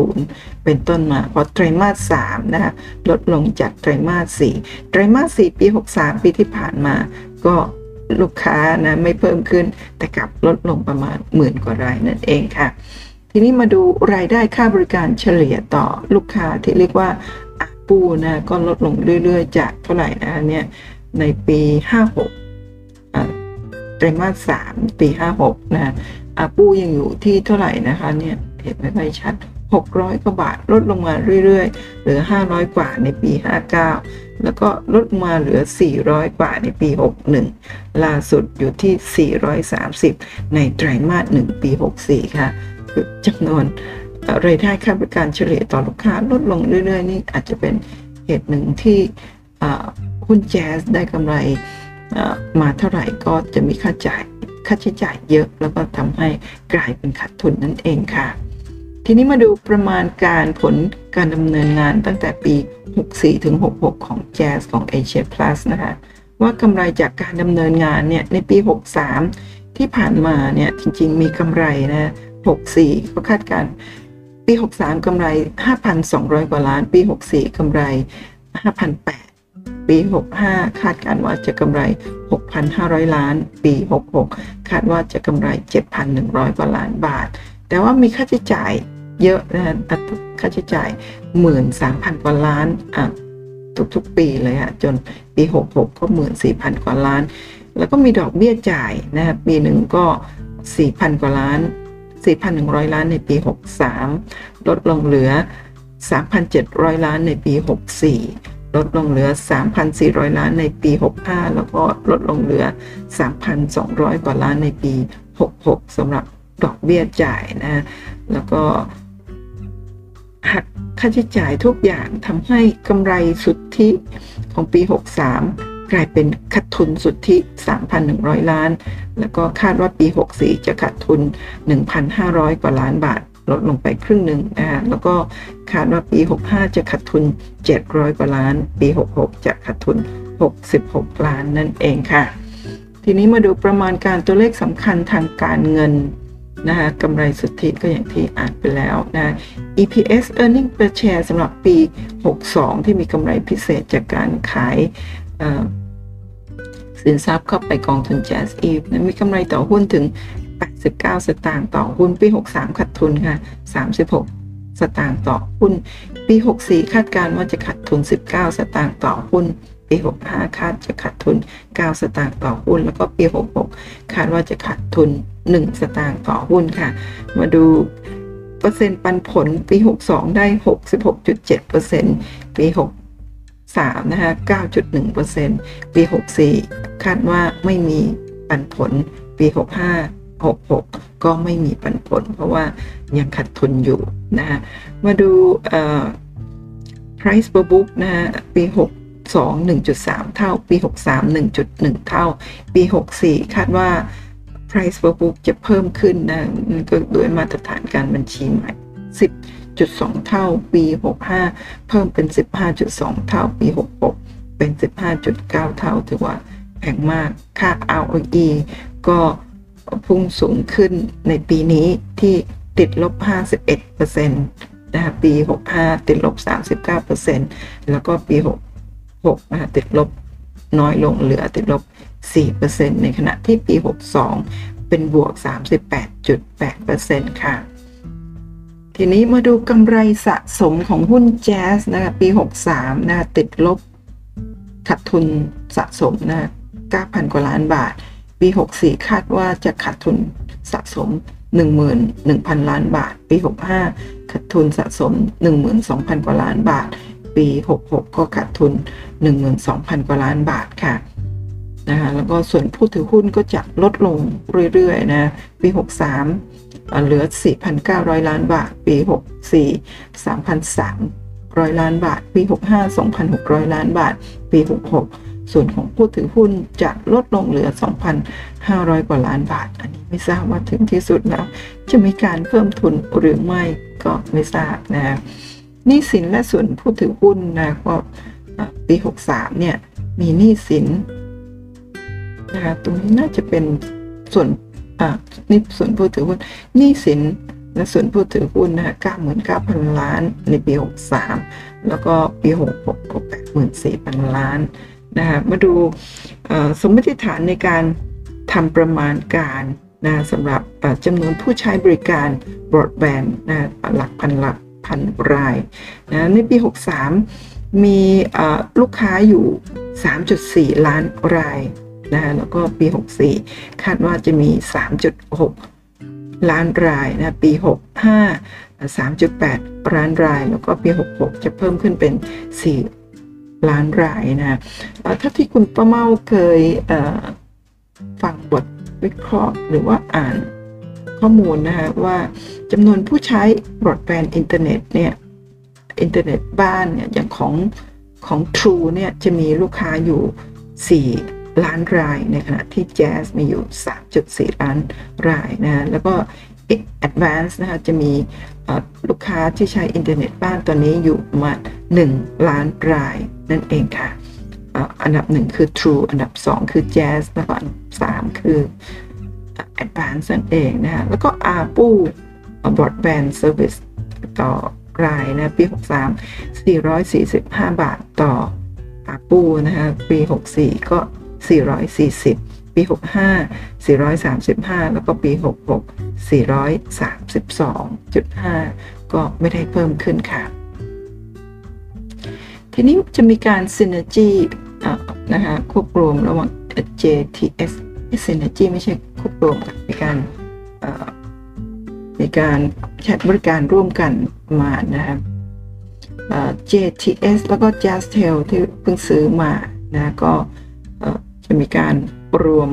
[SPEAKER 1] 60 เป็นต้นมา พอไตรมาส3นะคะลดลงจากไตรมาส4ไตรมาส4ปี 63 ปีที่ผ่านมา ก็ลูกค้านะไม่เพิ่มขึ้น แต่กลับลดลงประมาณหมื่นกว่ารายนั่นเองค่ะ ทีนี้มาดูรายได้ค่าบริการเฉลี่ยต่อลูกค้าที่เรียกว่า อาปูนะก็ลดลงเรื่อยๆ จากเท่าไหร่นะเนี่ยในปี 56ไตรมาส 3 ปี 56 นะอาปูยังอยู่ที่เท่าไหร่นะคะเนี่ยเห็นไม่ค่อยชัด 600 กว่าบาทลดลงมาเรื่อยๆ เหลือ 500 กว่าในปี 59 แล้วก็ลดมาเหลือ 400 กว่าในปี 61 ล่าสุดอยู่ที่ 430 ในไตรมาส 1 ปี 64 ค่ะจำนวน รายได้ค่าบริการเฉลี่ยต่อลูกค้าลดลงเรื่อย ๆ นี่อาจจะเป็นเหตุหนึ่งที่หุ้นแจ๊สได้กำไรมาเท่าไหร่ก็จะมีค่าจ่ายค่าใช้จ่ายเยอะ แล้วก็ทำให้กลายเป็นขาดทุนนั่นเองค่ะ ทีนี้มาดูประมาณการผลการดำเนินงานตั้งแต่ปี 64 ถึง 66 ของแจ๊สของ Asia Plus นะคะว่ากำไรจากการดำเนินงานเนี่ยในปี 63 ที่ผ่านมาเนี่ยจริง ๆ มีกำไรนะ 64 ก็คาดการ ปี 63 กำไร 5,200 กว่าล้าน ปี 64 กำไร5,008ปี 65 คาดการว่าจะกำไร 6,500 ล้าน ปี 66 คาดว่าจะกำไร 7,100 กว่าล้านบาท แต่ว่ามีค่าใช้จ่ายเยอะนะค่าใช้จ่าย 13,000 กว่าล้านอะทุกๆ ปีเลยอะจนปี 66 ก็ 14,000 กว่าล้าน แล้วก็มีดอกเบี้ยจ่ายนะครับปีหนึ่งก็ 4,000 กว่าล้าน 4,100 ล้านในปี 63 ลดลงเหลือ 3,700 ล้านในปี 64 ลดลงเหลือ 3,400 ล้านในปี 65 แล้วก็ลดลงเหลือ 3,200 กว่าล้านในปี 66สำหรับดอกเบี้ยจ่ายนะ แล้วก็หักค่าใช้จ่ายทุกอย่างทำให้กำไรสุทธิของปี 63 กลายเป็นขาดทุนสุทธิ 3,100 ล้าน แล้วก็คาดว่าปี 64 จะขาดทุน 1,500 กว่าล้านบาท ลดลงไปครึ่งหนึ่งนะฮะแล้วก็คาดว่าปี 65 จะขาดทุน 700 กว่าล้าน ปี 66 จะขาดทุน 66 ล้านนั่นเองค่ะ ทีนี้มาดูประมาณการตัวเลขสำคัญทางการเงินนะคะกำไรสุทธิก็อย่างที่อ่านไปแล้วนะ EPS earning per share สำหรับปี 62 ที่มีกำไรพิเศษจากการขาย สินทรัพย์เข้าไปกองทุน Jazz Eve นมีกำไรต่อหุ้นถึง 89 สตางค์ต่อหุ้นปี 63 ขาดทุนค่ะ 36 สตางค์ต่อหุ้นปี 64 คาดการว่าจะขาดทุน 19 สตางค์ต่อหุ้นปี 65 คาดจะขาดทุน 9 สตางค์ต่อหุ้น แล้วก็ปี 66 คาดว่าจะขาดทุน 1 สตางค์ต่อหุ้นค่ะ มาดูเปอร์เซ็นต์ปันผลปี 62 ได้ 66.7%ปี6 63 นะคะ 9.1%ปี 64 คาดว่าไม่มีปันผล ปี 65 66 ก็ไม่มีปันผล เพราะว่ายังขาดทุนอยู่นะะมาดู price per book นะะปี 62 1.3 เท่า ปี 63 1.1 เท่า ปี 64 คาดว่า price per book จะเพิ่มขึ้นนะก็โดยมาตรฐานการบัญชีใหม่ 10.2 เท่าปี 65 เพิ่มเป็น 15.2 เท่าปี 66 เป็น 15.9 เท่า ถือว่าแพงมาก ค่า ROE ก็พุ่งสูงขึ้นในปีนี้ที่ติดลบ 51%นะคะปี 65 ติดลบ 39%แล้วก็ปี 66นะคะติดลบน้อยลงเหลือติดลบ 4%ในขณะที่ปี 62 เป็นบวก 38.8%ค่ะ ทีนี้มาดูกำไรสะสมของหุ้นแจ๊สนะคะปี 63นะติดลบขาดทุนสะสมนะ9,000 กว่าล้านบาท ปี 64 คาดว่าจะขาดทุนสะสม 11,000 ล้านบาท ปี 65 ขาดทุนสะสม 12,000 กว่าล้านบาท ปี 66 ก็ขาดทุน 12,000 กว่าล้านบาทค่ะนะคะแล้วก็ส่วนผู้ถือหุ้นก็จะลดลงเรื่อยๆนะ ปี 63 เหลือ 4,900 ล้านบาท ปี 64 3,300 ล้านบาท ปี 65 2,600 ล้านบาท ปี 66 ส่วนของผู้ถือหุ้นจะลดลงเหลือ 2,500 กว่าล้านบาท อันนี้ไม่ทราบว่าถึงที่สุดแล้ว จะมีการเพิ่มทุนหรือไม่ก็ไม่ทราบนะนี่สินและส่วนผู้ถือหุ้นนะก็ปี 63 เนี่ยมีหนี้สินนะคะตรงนี้น่าจะเป็นส่วน นี่ส่วนผู้ถือหุ้นหนี้สินและส่วนผู้ถือหุ้นนะคะ99,000ล้านในปี63แล้วก็ปี66ก็84,000ล้านนะคะมาดูสมมติฐานในการทำประมาณการนะสำหรับจำนวนผู้ใช้บริการบรอดแบนด์นะหลักพันหลักพันรายนะในปี 63 มีลูกค้าอยู่ 3.4 ล้านราย นะคะแล้วก็ปี 64 คาดว่าจะมี 3.6 ล้านรายนะปี 65 3.8 ล้านราย แล้วก็ปี 66 จะเพิ่มขึ้นเป็น 4 ล้านรายนะถ้าที่คุณป้าเมาเคยฟังบทวิเคราะห์หรือว่าอ่านข้อมูลนะคะว่าจำนวนผู้ใช้บรอดแบนด์อินเทอร์เน็ตเนี่ยอินเทอร์เน็ตบ้านเนี่ยอย่างของของ True เนี่ยจะมีลูกค้าอยู่ 4 ล้านรายในขณะที่ JAS มีอยู่ 3.4 ล้านรายนะแล้วก็ Advance นะคะจะมีลูกค้าที่ใช้อินเทอร์เน็ตบ้านตอนนี้อยู่มา 1 ล้านรายนั่นเองค่ะอันดับหนึ่งคือ True อันดับ 2 คือ JAS แล้วก็อันดับ 3 คือ Advance นั่นเองนะคะแล้วก็ ARPU Broadband Service ต่อรายนะปี 63 445 บาทต่อ ARPU นะคะปี 64 ก็ 440 ปี 65 435 แล้วก็ปี 66 432.5 ก็ไม่ได้เพิ่มขึ้นค่ะ ทีนี้จะมีการ Synergy นะคะควบรวมระหว่าง JTS Synergy ไม่ใช่ควบรวมกับมีการมีการใช้บริการร่วมกันมานะครับ JTS แล้วก็ Jazztel ที่เพิ่งซื้อมานะก็ จะมีการรวม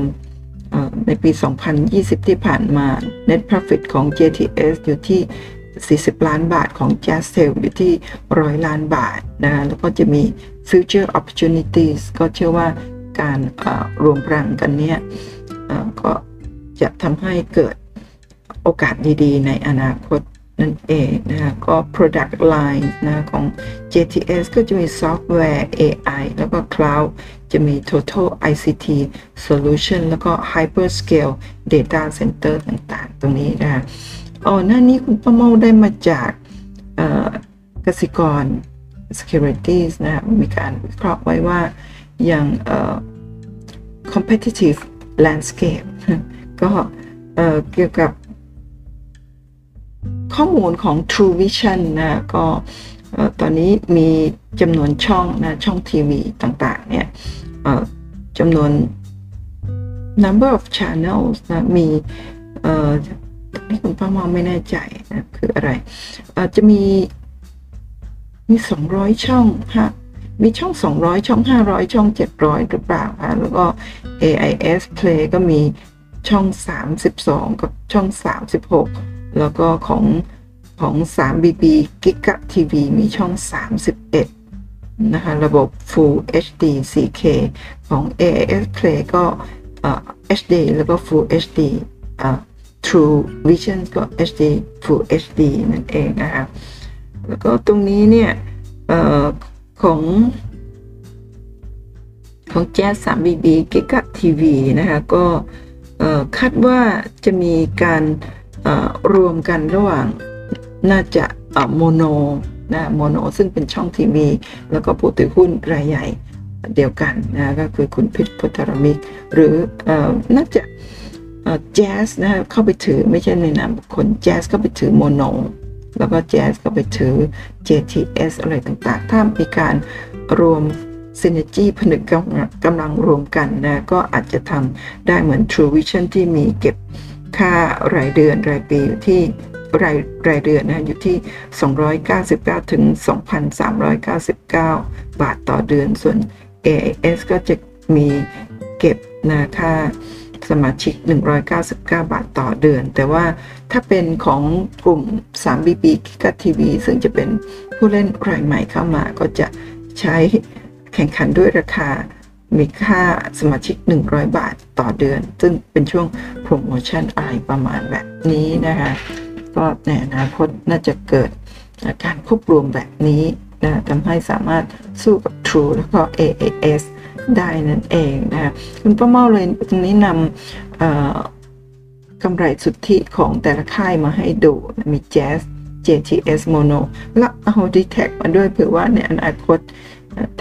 [SPEAKER 1] ในปี 2020 ที่ผ่านมา net profit ของ JTS อยู่ที่ 40 ล้านบาทของ Jazztel อยู่ที่ 100 ล้านบาทนะแล้วก็จะมี future opportunities ก็เชื่อว่าการรวมพลังกันเนี่ยก็จะทำให้เกิดโอกาสดีๆ ในอนาคตนั่นเองนะคะก็ product line นะของ JTS ก็จะมี software AI แล้วก็ cloud จะมี total ICT solution แล้วก็ hyperscale data center ต่างๆ ตรงนี้นะคะอ๋อหน้านี้คุณประเมาได้มาจากกสิกร securities นะมีการวิเคราะห์ไว้ว่าอย่าง competitive landscape ก็เกี่ยวกับข้อมูลของ True Vision นะก็ ตอนนี้มีจำนวนช่องนะช่องทีวีต่างๆเนี่ยจำนวน number of channels นะมีนี่คุณป้ามองไม่แน่ใจนะคืออะไรจะมีมี 200 ช่องฮะมีช่อง 200 ช่อง 500 ช่อง 700 หรือเปล่าคะแล้วก็ AIS Play ก็มีช่อง 32 กับช่อง 36 แล้วก็ของ ของ 3BB Giga TV มีช่อง 31 นะคะ ระบบ Full HD 4K ของ AIS Play ก็ HD แล้วก็ Full HD True Vision ก็ HD Full HD นั่นเองนะคะ แล้วก็ตรงนี้เนี่ยของของ Jazz 3BB Giga TV นะคะ ก็คาดว่าจะมีการรวมกันระหว่าง น่าจะโมโนนะโมโนซึ่งเป็นช่องทีวี แล้วก็ผู้ถือหุ้นรายใหญ่เดียวกันนะก็คือคุณพิชญ์ โพธารามิก หรือน่าจะ JAS นะเข้าไปถือไม่ใช่ในนามคน JAS เข้าไปถือโมโน แล้วก็ JAS ก็ไปถือ JTS อะไรต่างๆ ถ้ามีการรวม synergy ผนึกกำลังรวมกันนะก็อาจจะทำได้เหมือน TrueVisions ที่มีเก็บค่ารายเดือนรายปีอยู่ที่ รายรายเดือนนะอยู่ที่ 299 ถึง 2,399 บาทต่อเดือน ส่วน AIS ก็จะมีเก็บนะค่าสมาชิก 199 บาทต่อเดือน แต่ว่าถ้าเป็นของกลุ่ม 3BB กิกทีวีซึ่งจะเป็นผู้เล่นรายใหม่เข้ามา ก็จะใช้แข่งขันด้วยราคามีค่าสมาชิก 100 บาทต่อเดือน ซึ่งเป็นช่วงโปรโมชั่นอะไรประมาณแบบนี้นะคะ ก็ในอนาคตน่าจะเกิดการควบรวมแบบนี้นะทำให้สามารถสู้กับ True แล้วก็ AAS ได้นั่นเองนะคะคุณป้าเมาเลยตรงนี้นำกำไรสุทธิของแต่ละค่ายมาให้ดูมี Jazz JTS Mono แล้วเอา d t แทมาด้วยเผื่อว่าในอนาคต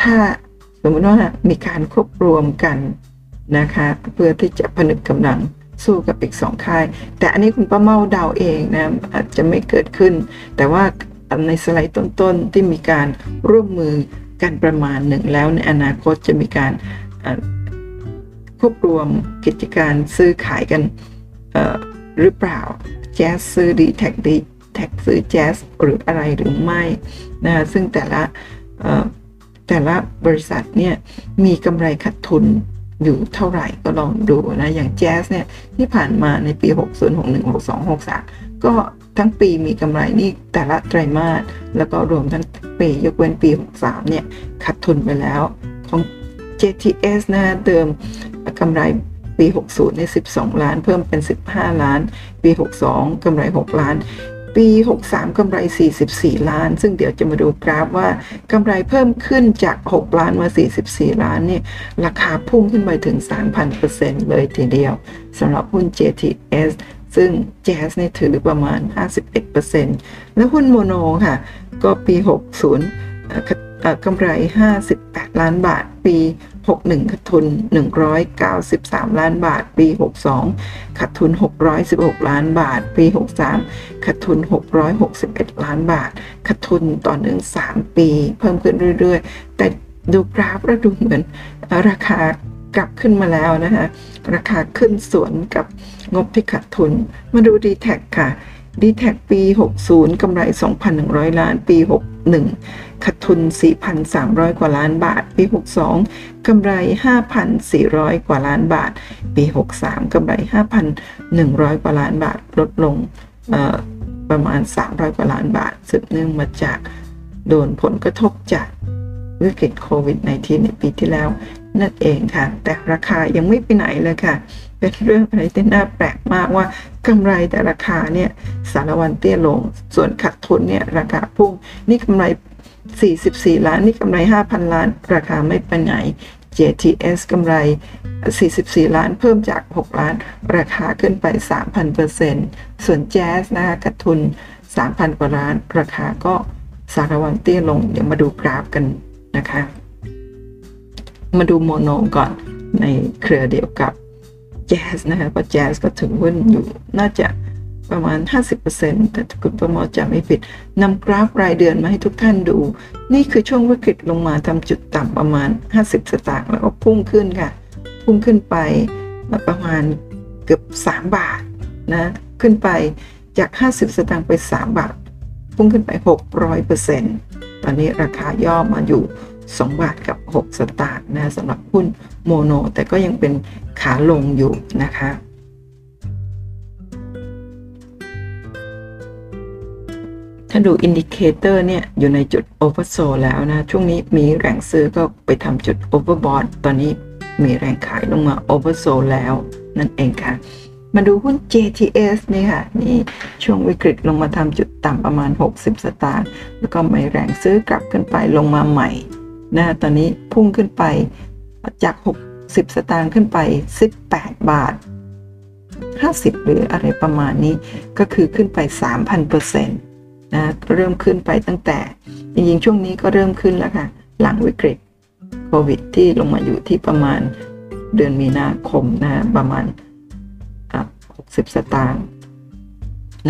[SPEAKER 1] ถ้าสมมติว่ามีการควบรวมกันนะคะ เพื่อที่จะผนึกกำลัง สู้กับอีกสองค่าย แต่อันนี้คุณป้าเมาเดาเองนะอาจจะไม่เกิดขึ้น แต่ว่าในสไลด์ต้นๆที่มีการร่วมมือกันประมาณหนึ่งแล้วในอนาคตจะมีการควบรวมกิจการซื้อขายกันหรือเปล่าแจ๊สซื้อดีแท็กดีแท็กซื้อแจ๊สหรืออะไรหรือไม่นะซึ่งแต่ละแต่ละบริษัทเนี่ยมีกำไรขาดทุน อยู่เท่าไหร่ก็ลองดูนะ อย่างแจ๊สเนี่ยที่ผ่านมาในปี 60 61 62 63 ก็ทั้งปีมีกำไรนี่แต่ละไตรมาสแล้วก็รวมทั้งปียกเว้นปี 63 เนี่ยขาดทุนไปแล้วของ JTS นะเดิมกำไรปี 60ใน12 ล้าน เพิ่มเป็น 15 ล้าน ปี 62กำไร 6 ล้าน ปี 63 กำไร 44 ล้าน ซึ่งเดี๋ยวจะมาดูกราฟว่ากำไรเพิ่มขึ้นจาก 6 ล้านมา 44 ล้านเนี่ยราคาพุ่งขึ้นไปถึง 3,000%เลยทีเดียวสำหรับหุ้น JTS ซึ่ง Jazz เนี่ยถือประมาณ 51%แล้วหุ้นโมโนค่ะ ก็ปี 60กำไร 58 ล้านบาทปี 61ขาดทุน 193 ล้านบาท ปี 62ขาดทุน 616 ล้านบาท ปี 63ขาดทุน 661 ล้านบาทขาดทุนต่อเนื่อง3 ปี เพิ่มขึ้นเรื่อยๆ แต่ดูกราฟแล้วดูเหมือนราคากลับขึ้นมาแล้วนะคะราคาขึ้นสวนกับงบที่ขาดทุน มาดู d t แทค่ะ d t แทปี 60กำไร 2,100 ล้านปี6 61 ขาดทุน 4,300 กว่าล้านบาท ปี 62 กำไร 5,400 กว่าล้านบาท ปี 63 กำไร 5,100 กว่าล้านบาท ลดลงประมาณ 300 กว่าล้านบาท สืบเนื่องมาจากโดนผลกระทบจากวิกฤตโควิด -19 ในปีที่แล้ว นั่นเองค่ะ แต่ราคายังไม่ไปไหนเลยค่ะ เป็นเรื่องอะไรที่น่าแปลกมากว่ากำไรแต่ราคาเนี่ยสารวันเตี้ยลง ส่วนขาดทุนเนี่ยราคาพุ่งนี่กำไร 44 ล้านนี่กำไร 5,000 ล้าน ราคาไม่ไปไหน JTS กำไร 44 ล้านเพิ่มจาก 6 ล้าน ราคาขึ้นไป 3,000%ส่วนแจ๊สนะคะขาดทุน 3,000 กว่าล้าน ราคาก็สารวันเตี้ยลง เดี๋ยวมาดูกราฟกันนะคะ มาดูโมโนก่อนในเครือเดียวกับแจ๊สนะคะเพราะแจ๊สก็ถึงหุ้นอยู่น่าจะ ประมาณ 50%แต่คุณประมอจะไม่ผิดนำกราฟรายเดือนมาให้ทุกท่านดู นี่คือช่วงวิกฤตลงมาทำจุดต่ำประมาณ 50 สตางค์แล้วก็พุ่งขึ้นค่ะ พุ่งขึ้นไปประมาณเกือบ 3 บาทนะขึ้นไปจาก 50 สตางค์ไป 3 บาท พุ่งขึ้นไป 600%ตอนนี้ราคาย่อมาอยู่2บาทกับ 6 สตางค์นะสำหรับหุ้นโมโน แต่ก็ยังเป็นขาลงอยู่นะคะ ถ้าดู indicator เนี่ย อยู่ในจุด oversold แล้วนะ ช่วงนี้มีแรงซื้อก็ไปทำจุด overbought ตอนนี้มีแรงขายลงมา oversold แล้ว นั่นเองค่ะ มาดูหุ้น JTS นี่ค่ะ นี่ช่วงวิกฤตลงมาทำจุดต่ำประมาณ 60 สตางค์แล้วก็มีแรงซื้อกลับขึ้นไปลงมาใหม่นะตอนนี้พุ่งขึ้นไปจาก 60 สตางค์ขึ้นไป 18 บาท 50 หรืออะไรประมาณนี้ก็คือขึ้นไป 3,000%เปอร์เซ็ นะเริ่มขึ้นไปตั้งแต่จริงๆช่วงนี้ก็เริ่มขึ้นแล้วค่ะ หลังวิกฤตโควิด ที่ลงมาอยู่ที่ประมาณเดือนมีนาคมนะประมาณ 60 สตางค์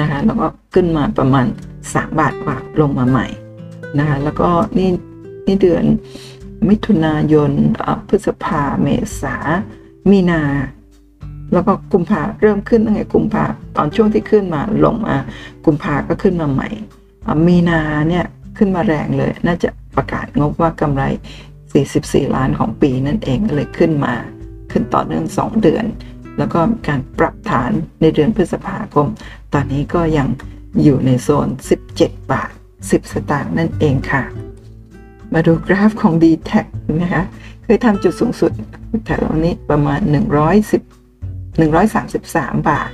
[SPEAKER 1] นะคะแล้วก็ขึ้นมาประมาณ 3 บาทกว่าลงมาใหม่นะคะแล้วก็นี่นี่เดือนมิถุนายนพฤษภาเมษามีนา แล้วก็กุมภาเริ่มขึ้นตั้งแต่กุมภาตอนช่วงที่ขึ้นมาลงมากุมภาก็ขึ้นมาใหม่ มีนาเนี่ยขึ้นมาแรงเลย น่าจะประกาศงบว่ากำไร 44 ล้านของปีนั่นเองก็เลยขึ้นมา ขึ้นต่อเนื่อง 2 เดือน แล้วก็การปรับฐานในเดือนพฤษภาคม ตอนนี้ก็ยังอยู่ในโซน 17 บาท 10 สตางค์นั่นเองค่ะ มาดูกราฟของ d t แทนะคะ เคยทำจุดสูงสุดแถวนี้ประมาณ 110 133 บาท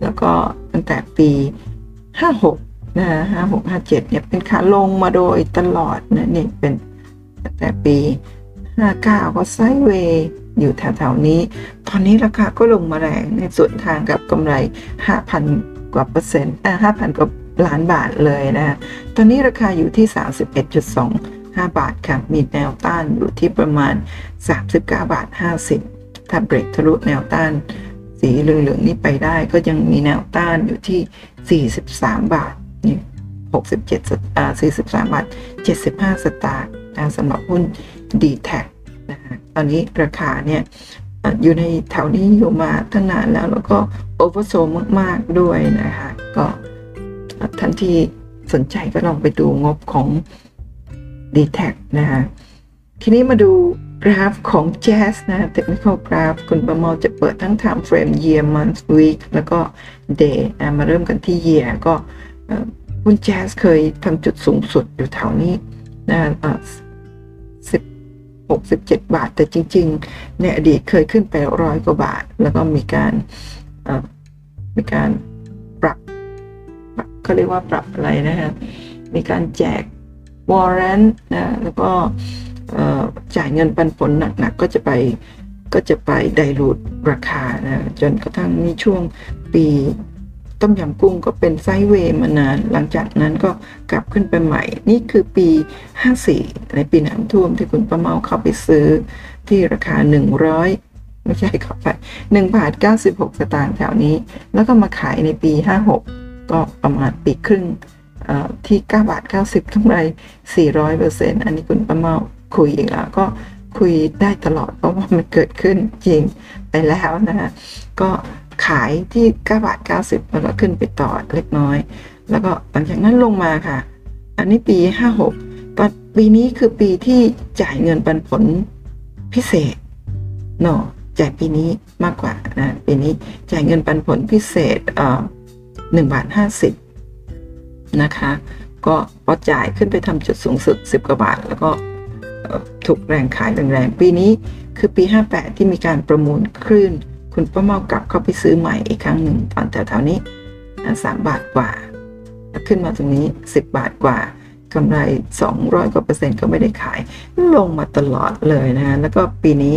[SPEAKER 1] แล้วก็ตั้งแต่ปี 56นะฮะ56 57เนี่ยเป็นขาลงมาโดยตลอดนะนี่เป็นตั้งแต่ปี 59 ก็ไซเวย์อยู่แถวๆนี้ ตอนนี้ราคาก็ลงมาแรงในส่วนทางกับกำไร 5,000 กว่าเปอร์เซ็นต์อ่า5,000 กว่าล้านบาทเลยนะ ตอนนี้ราคาอยู่ที่ 31.25 บาทค่ะ มีแนวต้านอยู่ที่ประมาณ 39 บาท 50 ถ้าเบรกทะลุแนวต้าน สีเหลืองๆนี้ไปได้ก็ยังมีแนวต้านอยู่ที่ 43 บาทนี่67อ่า43 บาท 75 สตางค์นะสำหรับหุ้น d t แทนะคะตอนนี้ราคาเนี่ยอยู่ในแถวนี้อยู่มาตั้งนานแล้วแล้วก็โอเวอร์โซมาก ๆ ด้วยนะคะ ก็ท่านที่สนใจก็ลองไปดูงบของ d t แทนะคะทีนี้มาดู กราฟของ Jazz นะ Technical Graph คุณประมอจะเปิดทั้ง Time Frame Year Month Week แล้วก็ Day นะมาเริ่มกันที่ Year ก็หุ้น Jazz เคยทำจุดสูงสุดอยู่แถวนี้นะสิบหกสิบเจ็ดบาท แต่จริงๆ ในอดีตเคยขึ้นไปร้อยกว่าบาท แล้วก็มีการมีการปรับเขาเรียกว่าปรับอะไรนะฮะมีการแจกวอร์เรนต์นะแล้วก็ จ่ายเงินปันผลหนักๆก็จะไปก็จะไปไดรูดราคานะจนกระทั่งมีช่วงปีต้มยำกุ้งก็เป็นไซด์เวย์มานาน หลังจากนั้นก็กลับขึ้นไปใหม่ นี่คือปี 54 ในปีน้ำท่วมที่คุณประเมาเข้าไปซื้อที่ราคา 100 ไม่ใช่เข้าไป1บาท96 สตางค์แถวนี้ แล้วก็มาขายในปี 56 ก็ประมาณปีครึ่งที่ 9 บาท 90กำไร 400%อันนี้คุณประเมา คุยอีกแล้วก็คุยได้ตลอดเพราะว่ามันเกิดขึ้นจริงไปแล้วนะฮะก็ขายที่9บาท90แล้วก็ขึ้นไปต่อเล็กน้อย แล้วก็หลังจากนั้นลงมาค่ะ อันนี้ปี 56ตอนปีนี้คือปีที่จ่ายเงินปันผลพิเศษเนาะจ่ายปีนี้มากกว่านะปีนี้จ่ายเงินปันผลพิเศษเอ่อหนึ่งบาทห้าสิบนะคะ ก็พอจ่ายขึ้นไปทำจุดสูงสุด 10 กว่าบาท แล้วก็ ถูกแรงขายแรงๆ ปีนี้คือปี 58 ที่มีการประมูลคลื่น คุณป้าเมากลับเข้าไปซื้อใหม่อีกครั้งหนึ่งตอนแถวๆนี้สามบาทกว่า ขึ้นมาตรงนี้ 10 บาทกว่ากำไร 200 กว่าเปอร์เซ็นต์ก็ไม่ได้ขาย ลงมาตลอดเลยนะฮะ แล้วก็ปีนี้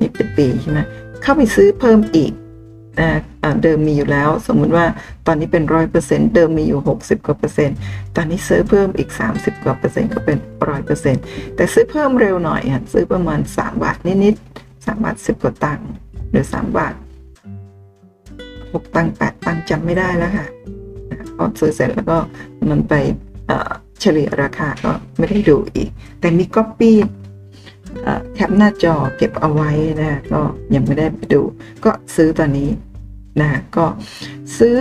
[SPEAKER 1] นี่เป็นปีใช่ไหมเข้าไปซื้อเพิ่มอีก เดิมมีอยู่แล้ว สมมุติว่าตอนนี้เป็นร้อยเปอร์เซ็นต์เดิมมีอยู่ 60 กว่าเปอร์เซ็นต์ตอนนี้ซื้อเพิ่มอีก 30 กว่าเปอร์เซ็นต์ก็เป็นร้อยเปอร์เซ็นต์แต่ซื้อเพิ่มเร็วหน่อยอะซื้อประมาณ 3 บาทนิดๆ3บาท 10 กว่าตังค์หรือ 3 บาท 6 ตังค์8ตังค์จำไม่ได้แล้วค่ะพอซื้อเสร็จแล้วก็มันไปเฉลี่ยราคาก็ไม่ได้ดูอีก แต่มีก๊อปปี้ cap หน้าจอเก็บเอาไว้นะก็ยังไม่ได้ไปดู ก็ซื้อตอนนี้นะก็ซื้อ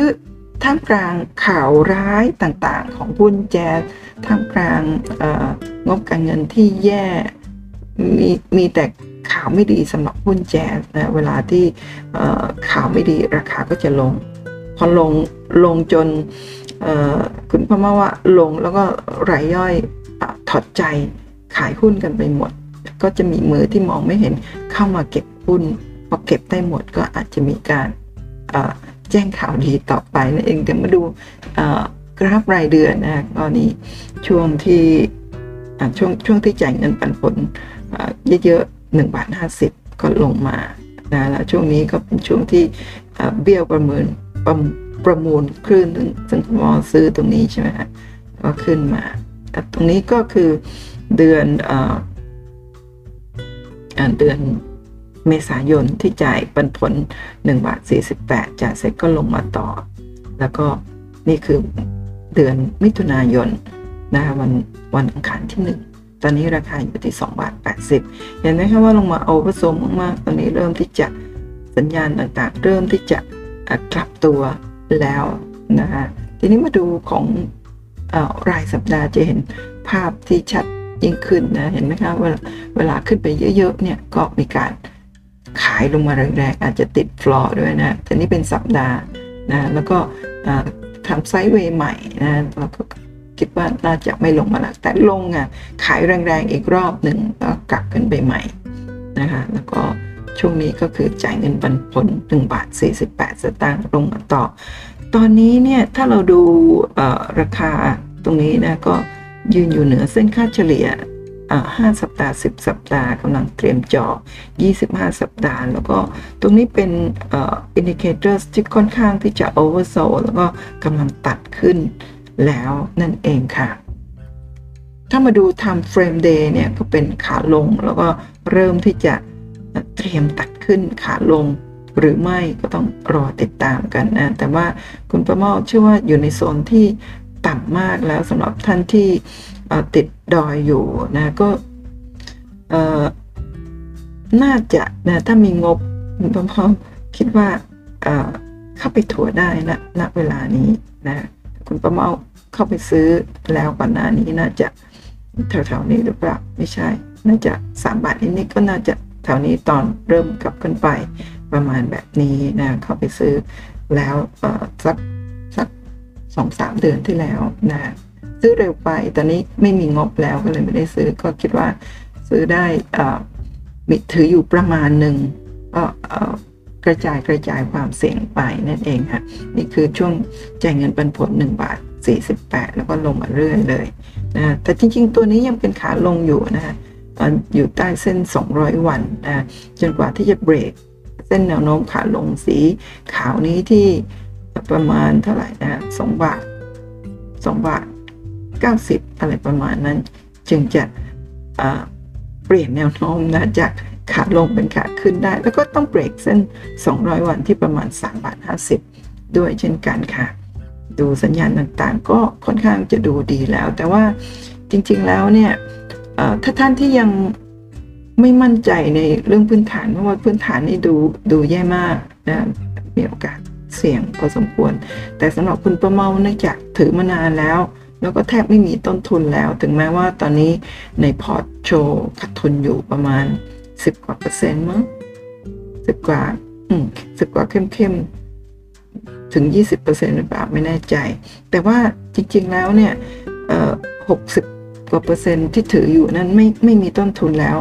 [SPEAKER 1] ท่ามกลางข่าวร้ายต่างๆ ของหุ้นแจ๊สท่ามกลางงบการเงินที่แย่มีมีแต่ข่าวไม่ดีสำหรับหุ้นแจ๊สนะเวลาที่ข่าวไม่ดีราคาก็จะลง พอลงลงจนคุณพ่อมาว่าลงแล้วก็รายย่อยถอดใจขายหุ้นกันไปหมด ก็จะมีมือที่มองไม่เห็นเข้ามาเก็บหุ้นพอเก็บได้หมดก็อาจจะมีการแจ้งข่าวดีต่อไปนั่นเองเดี๋ยวมาดูกราฟรายเดือนนะตอนนี้ช่วงที่ช่วงช่วงที่จ่ายเงินปันผลเยอะๆหนึ่งบาทห้าสิบก็ลงมานะแล้วช่วงนี้ก็เป็นช่วงที่เบี้ยวประเมินประประมูลคลื่นซึ่งมอซื้อตรงนี้ใช่ไหมฮะก็ขึ้นมาตรงนี้ก็คือเดือน เดือนเมษายนที่จ่ายปันผล1บาท48จ่ายเสร็จก็ลงมาต่อ แล้วก็นี่คือเดือนมิถุนายนนะคะวันวันอังคารที่ 1 ตอนนี้ราคาอยู่ที่2บาท80 เห็นไหมคะว่าลงมาโอเวอร์โซมมากๆ ตอนนี้เริ่มที่จะสัญญาณต่างๆ เริ่มที่จะกลับตัวแล้วนะคะทีนี้มาดูของอรายสัปดาห์จะเห็นภาพที่ชัด ยิ่งขึ้นนะเห็นไหมคะเวลาเวลาขึ้นไปเยอะๆเนี่ยก็มีการขายลงมาแรงๆอาจจะติดฟลอร์ด้วยนะแต่นี่เป็นสัปดาห์นะแล้วก็ทำไซด์เวย์ใหม่นะเราก็คิดว่าน่าจะไม่ลงมาแล้วแต่ลงอะขายแรงๆอีกรอบหนึ่งก็กลับขึ้นไปใหม่นะคะแล้วก็ช่วงนี้ก็คือจ่ายเงินปันผล1บาท48 สตางค์ลงมาต่อ ตอนนี้เนี่ยถ้าเราดูราคาตรงนี้นะก็ ยืนอยู่เหนือเส้นค่าเฉลี่ย5 สัปดาห์ 10 สัปดาห์กำลังเตรียมจ่อ25 สัปดาห์ แล้วก็ตรงนี้เป็น indicator ที่ค่อนข้างที่จะ oversold แล้วก็กำลังตัดขึ้นแล้วนั่นเองค่ะ ถ้ามาดู time frame day เนี่ยก็เป็นขาลงแล้วก็เริ่มที่จะเตรียมตัดขึ้นขาลงหรือไม่ก็ต้องรอติดตามกันนะ แต่ว่าคุณประเมาเชื่อว่าอยู่ในโซนที่ ต่ำมากแล้วสำหรับท่านที่ติดดอยอยู่นะก็น่าจะนะถ้ามีงบพร้อมคิดว่าเข้าไปถัวได้นะณเวลานี้นะคุณประเมาเข้าไปซื้อแล้วก่อนหน้านี้น่าจะแถวๆนี้หรือเปล่าไม่ใช่ น่าจะสามบาทนิดๆก็น่าจะแถวนี้ตอนเริ่มกลับขึ้นไปประมาณแบบนี้นะเข้าไปซื้อแล้วสัก สองสามเดือนที่แล้วนะซื้อเร็วไปตอนนี้ไม่มีงบแล้วก็เลยไม่ได้ซื้อก็คิดว่าซื้อได้มีถืออยู่ประมาณหนึ่งก็กระจายกระจายความเสี่ยงไปนั่นเองค่ะนี่คือช่วงจ่ายเงินปันผล1บาท48 แล้วก็ลงมาเรื่อยเลยนะแต่จริง ๆ ตัวนี้ยังเป็นขาลงอยู่นะอยู่ใต้เส้น 200 วันนะจนกว่าที่จะเบรกเส้นแนวโน้มขาลงสีขาวนี้ที่ ประมาณเท่าไหร่นะสองบาทสองบาทเก้าสิบอะไรประมาณนั้น จึงจะเปลี่ยนแนวโน้มนะจากขาลงเป็นขาขึ้นได้ แล้วก็ต้องเบรกเส้น 200 วันที่ประมาณ3บาท50 ด้วยเช่นกันค่ะ ดูสัญญาณต่างๆ ก็ค่อนข้างจะดูดีแล้ว แต่ว่าจริงๆแล้วเนี่ยถ้าท่านที่ยังไม่มั่นใจในเรื่องพื้นฐานเพราะว่าพื้นฐานนี่ดูดูแย่มากนะมีโอกาส เสี่ยงพอสมควร แต่สำหรับคุณประเมาเนื่องจากถือมานานแล้ว แล้วก็แทบไม่มีต้นทุนแล้ว ถึงแม้ว่าตอนนี้ในพอร์ตโชว์ขาดทุนอยู่ประมาณ 10 กว่าเปอร์เซ็นต์มั้งสิบกว่า อืมสิบกว่าเข้มๆ ถึง 20%หรือเปล่าไม่แน่ใจ แต่ว่าจริงๆแล้วเนี่ยเอ่อหกสิบกว่าเปอร์เซ็นต์ที่ถืออยู่นั้นไม่ไม่มีต้นทุนแล้ว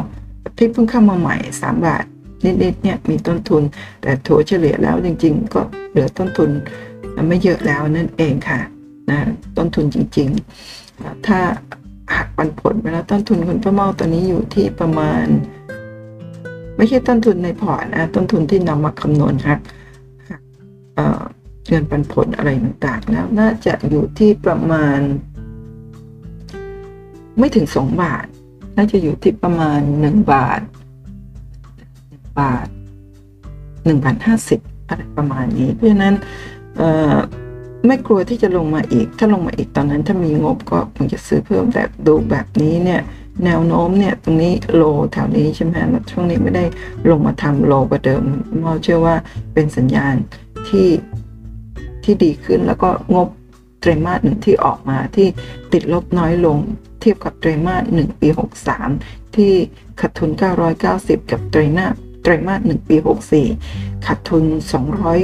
[SPEAKER 1] ที่เพิ่งเข้ามาใหม่ 3 บาท นิดๆเนี่ยมีต้นทุน แต่ถัวเฉลี่ยแล้วจริง ๆ ก็เหลือต้นทุนไม่เยอะแล้วนั่นเองค่ะนะต้นทุนจริงๆ ถ้าหักปันผลไปแล้วต้นทุนคุณป้าเมาตอนนี้อยู่ที่ประมาณ ไม่ใช่ต้นทุนในพอร์ตนะต้นทุนที่นำมาคำนวณหักหักเงินปันผลอะไรต่างๆแล้วน่าจะอยู่ที่ประมาณ ไม่ถึงสองบาท น่าจะอยู่ที่ประมาณหนึ่งบาท บาทหนึ่งพันห้าสิบอะไรประมาณนี้ เพราะฉะนั้นไม่กลัวที่จะลงมาอีก ถ้าลงมาอีกตอนนั้นถ้ามีงบก็คงจะซื้อเพิ่มแต่ดูแบบนี้เนี่ยแนวโน้มเนี่ยตรงนี้โลแถวนี้ใช่ไหมแล้วช่วงนี้ไม่ได้ลงมาทำโลกว่าเดิมมอเชื่อว่าเป็นสัญญาณที่ที่ดีขึ้นแล้วก็งบไตรมาสหนึ่งที่ออกมาที่ติดลบน้อยลง เทียบกับไตรมาสหนึ่งปี 63 ที่ขาดทุน 990 กับไตรมาส ไตรมาสหนึ่งปี 64 ขาดทุน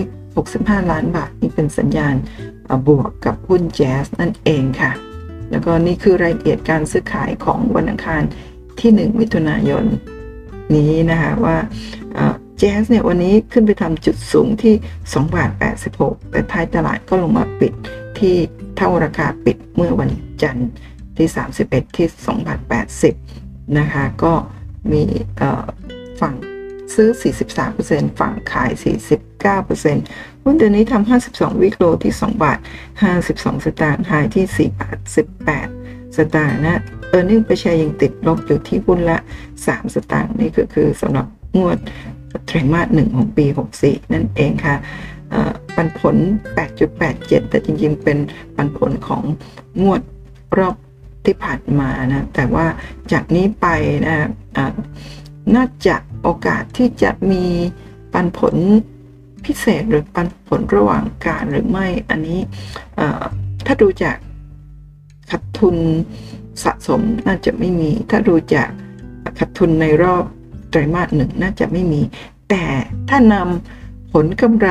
[SPEAKER 1] 265 ล้านบาท นี่เป็นสัญญาณบวกกับหุ้นแจ๊สนั่นเองค่ะ แล้วก็นี่คือรายละเอียดการซื้อขายของวันอังคารที่ 1 มิถุนายนนี้นะคะว่าแจ๊สเนี่ยวันนี้ขึ้นไปทำจุดสูงที่2บาท86 แต่ท้ายตลาดก็ลงมาปิดที่เท่าราคาปิดเมื่อวันจันทร์ที่ 31 ที่2บาท80 นะคะ ก็มีฝั่ง ซื้อ 43%ฝั่งขาย 49%หุ้นตัวนี้ทำ52 วิกโลที่ 2 บาท 52 สตางค์ไฮที่ 4 บาท 18 สตางค์นะเออร์เน็งไปแชร์ยังติดลบอยู่ที่หุ้นละ 3 สตางค์นี่ก็คือสำหรับงวดไตรมาสหนึ่งของปี 64 นั่นเองค่ะปันผล 8.87 แต่จริงๆ เป็นปันผลของงวดรอบที่ผ่านมานะ แต่ว่าจากนี้ไปนะ น่าจะโอกาสที่จะมีปันผลพิเศษหรือปันผลระหว่างการหรือไม่อันนี้ถ้าดูจากขาดทุนสะสมน่าจะไม่มี ถ้าดูจากขาดทุนในรอบไตรมาสหนึ่งน่าจะไม่มี แต่ถ้านำผลกำไร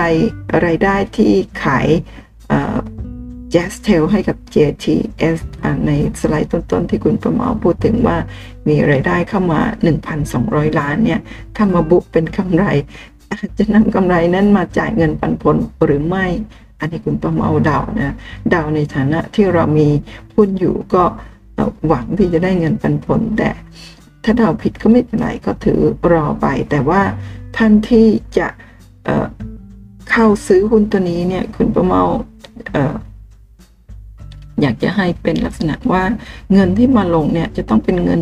[SPEAKER 1] ไรายได้ที่ขาย j a z z t e l ให้กับ JTS ในสไลด์ต้นๆ ที่คุณประมาพูดถึงว่ามีไรายได้เข้ามา 1,200 ล้านเนี่ย ถ้ามาบุกเป็นกำไร จะนำกำไรนั้นมาจ่ายเงินปันผลหรือไม่ อันนี้คุณประมาเดานะเดาในฐานะที่เรามีหุ้นอยู่ก็หวังที่จะได้เงินปันผล แต่ถ้าเดาผิดก็ไม่เป็นไรก็ถือรอไป แต่ว่าท่านที่จะเเข้าซื้อหุ้นตัวนี้เนี่ยคุณประเมา อยากจะให้เป็นลักษณะว่าเงินที่มาลงเนี่ยจะต้องเป็นเงิน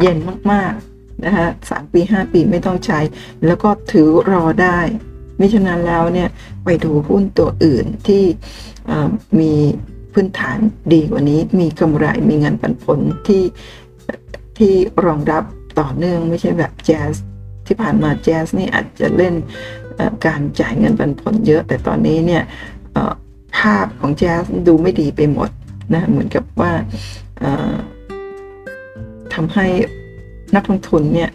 [SPEAKER 1] เย็นมากๆนะคะสามปีห้าปีไม่ต้องใช้ แล้วก็ถือรอได้มิฉะนั้นแล้วเนี่ยไปดูหุ้นตัวอื่นที่มีพื้นฐานดีกว่านี้ มีกำไรมีเงินปันผลที่ที่รองรับต่อเนื่องไม่ใช่แบบแจ๊สที่ผ่านมาแจ๊สนี่อาจจะเล่นการจ่ายเงินปันผลเยอะ แต่ตอนนี้เนี่ยภาพของแจ๊สดูไม่ดีไปหมด นะเหมือนกับว่าทำให้นักลงทุนเนี่ย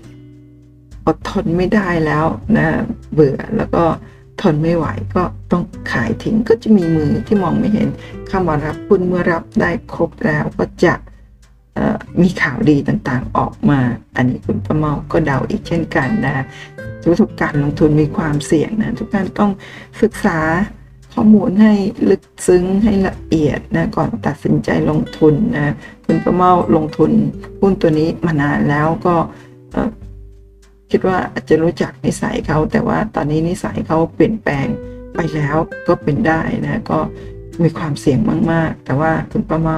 [SPEAKER 1] อดทนไม่ได้แล้วนะเบื่อแล้วก็ทนไม่ไหวก็ต้องขายทิ้งก็จะมีมือที่มองไม่เห็นเข้ามารับคุณเมื่อรับได้ครบแล้วก็จะมีข่าวดีต่างๆออกมา อันนี้คุณประเมาก็เดาอีกเช่นกันนะทุกการลงทุนมีความเสี่ยงนะทุกการต้องศึกษา ข้อมูลให้ลึกซึ้งให้ละเอียดนะก่อนตัดสินใจลงทุนนะคุณประเมาลงทุนหุ้นตัวนี้มานานแล้วก็คิดว่าอาจจะรู้จักนิสัยเขา แต่ว่าตอนนี้นิสัยเขาเปลี่ยนแปลงไปแล้วก็เป็นได้นะก็มีความเสี่ยงมาก ๆ แต่ว่าคุณประเมา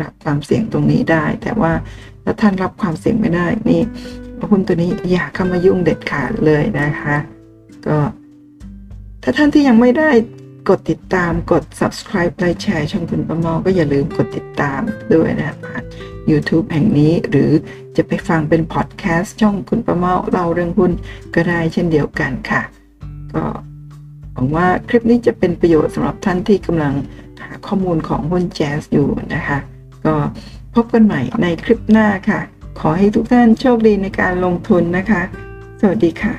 [SPEAKER 1] รับความเสี่ยงตรงนี้ได้ แต่ว่าถ้าท่านรับความเสี่ยงไม่ได้นี่หุ้นตัวนี้อย่าเข้ามายุ่งเด็ดขาดเลยนะคะ ก็ถ้าท่านที่ยังไม่ได้ กดติดตามกด subscribe ไลค์แชร์ช่องคุณประมอก็อย่าลืมกดติดตามด้วยนะผ่าน YouTube แห่งนี้หรือจะไปฟังเป็นพอดแคสต์ช่องคุณประมอเล่าเรื่องหุ้นก็ได้เช่นเดียวกันค่ะ ก็หวังว่าคลิปนี้จะเป็นประโยชน์สำหรับท่านที่กำลังหาข้อมูลของหุ้นแจ๊สอยู่นะคะ ก็พบกันใหม่ในคลิปหน้าค่ะ ขอให้ทุกท่านโชคดีในการลงทุนนะคะ สวัสดีค่ะ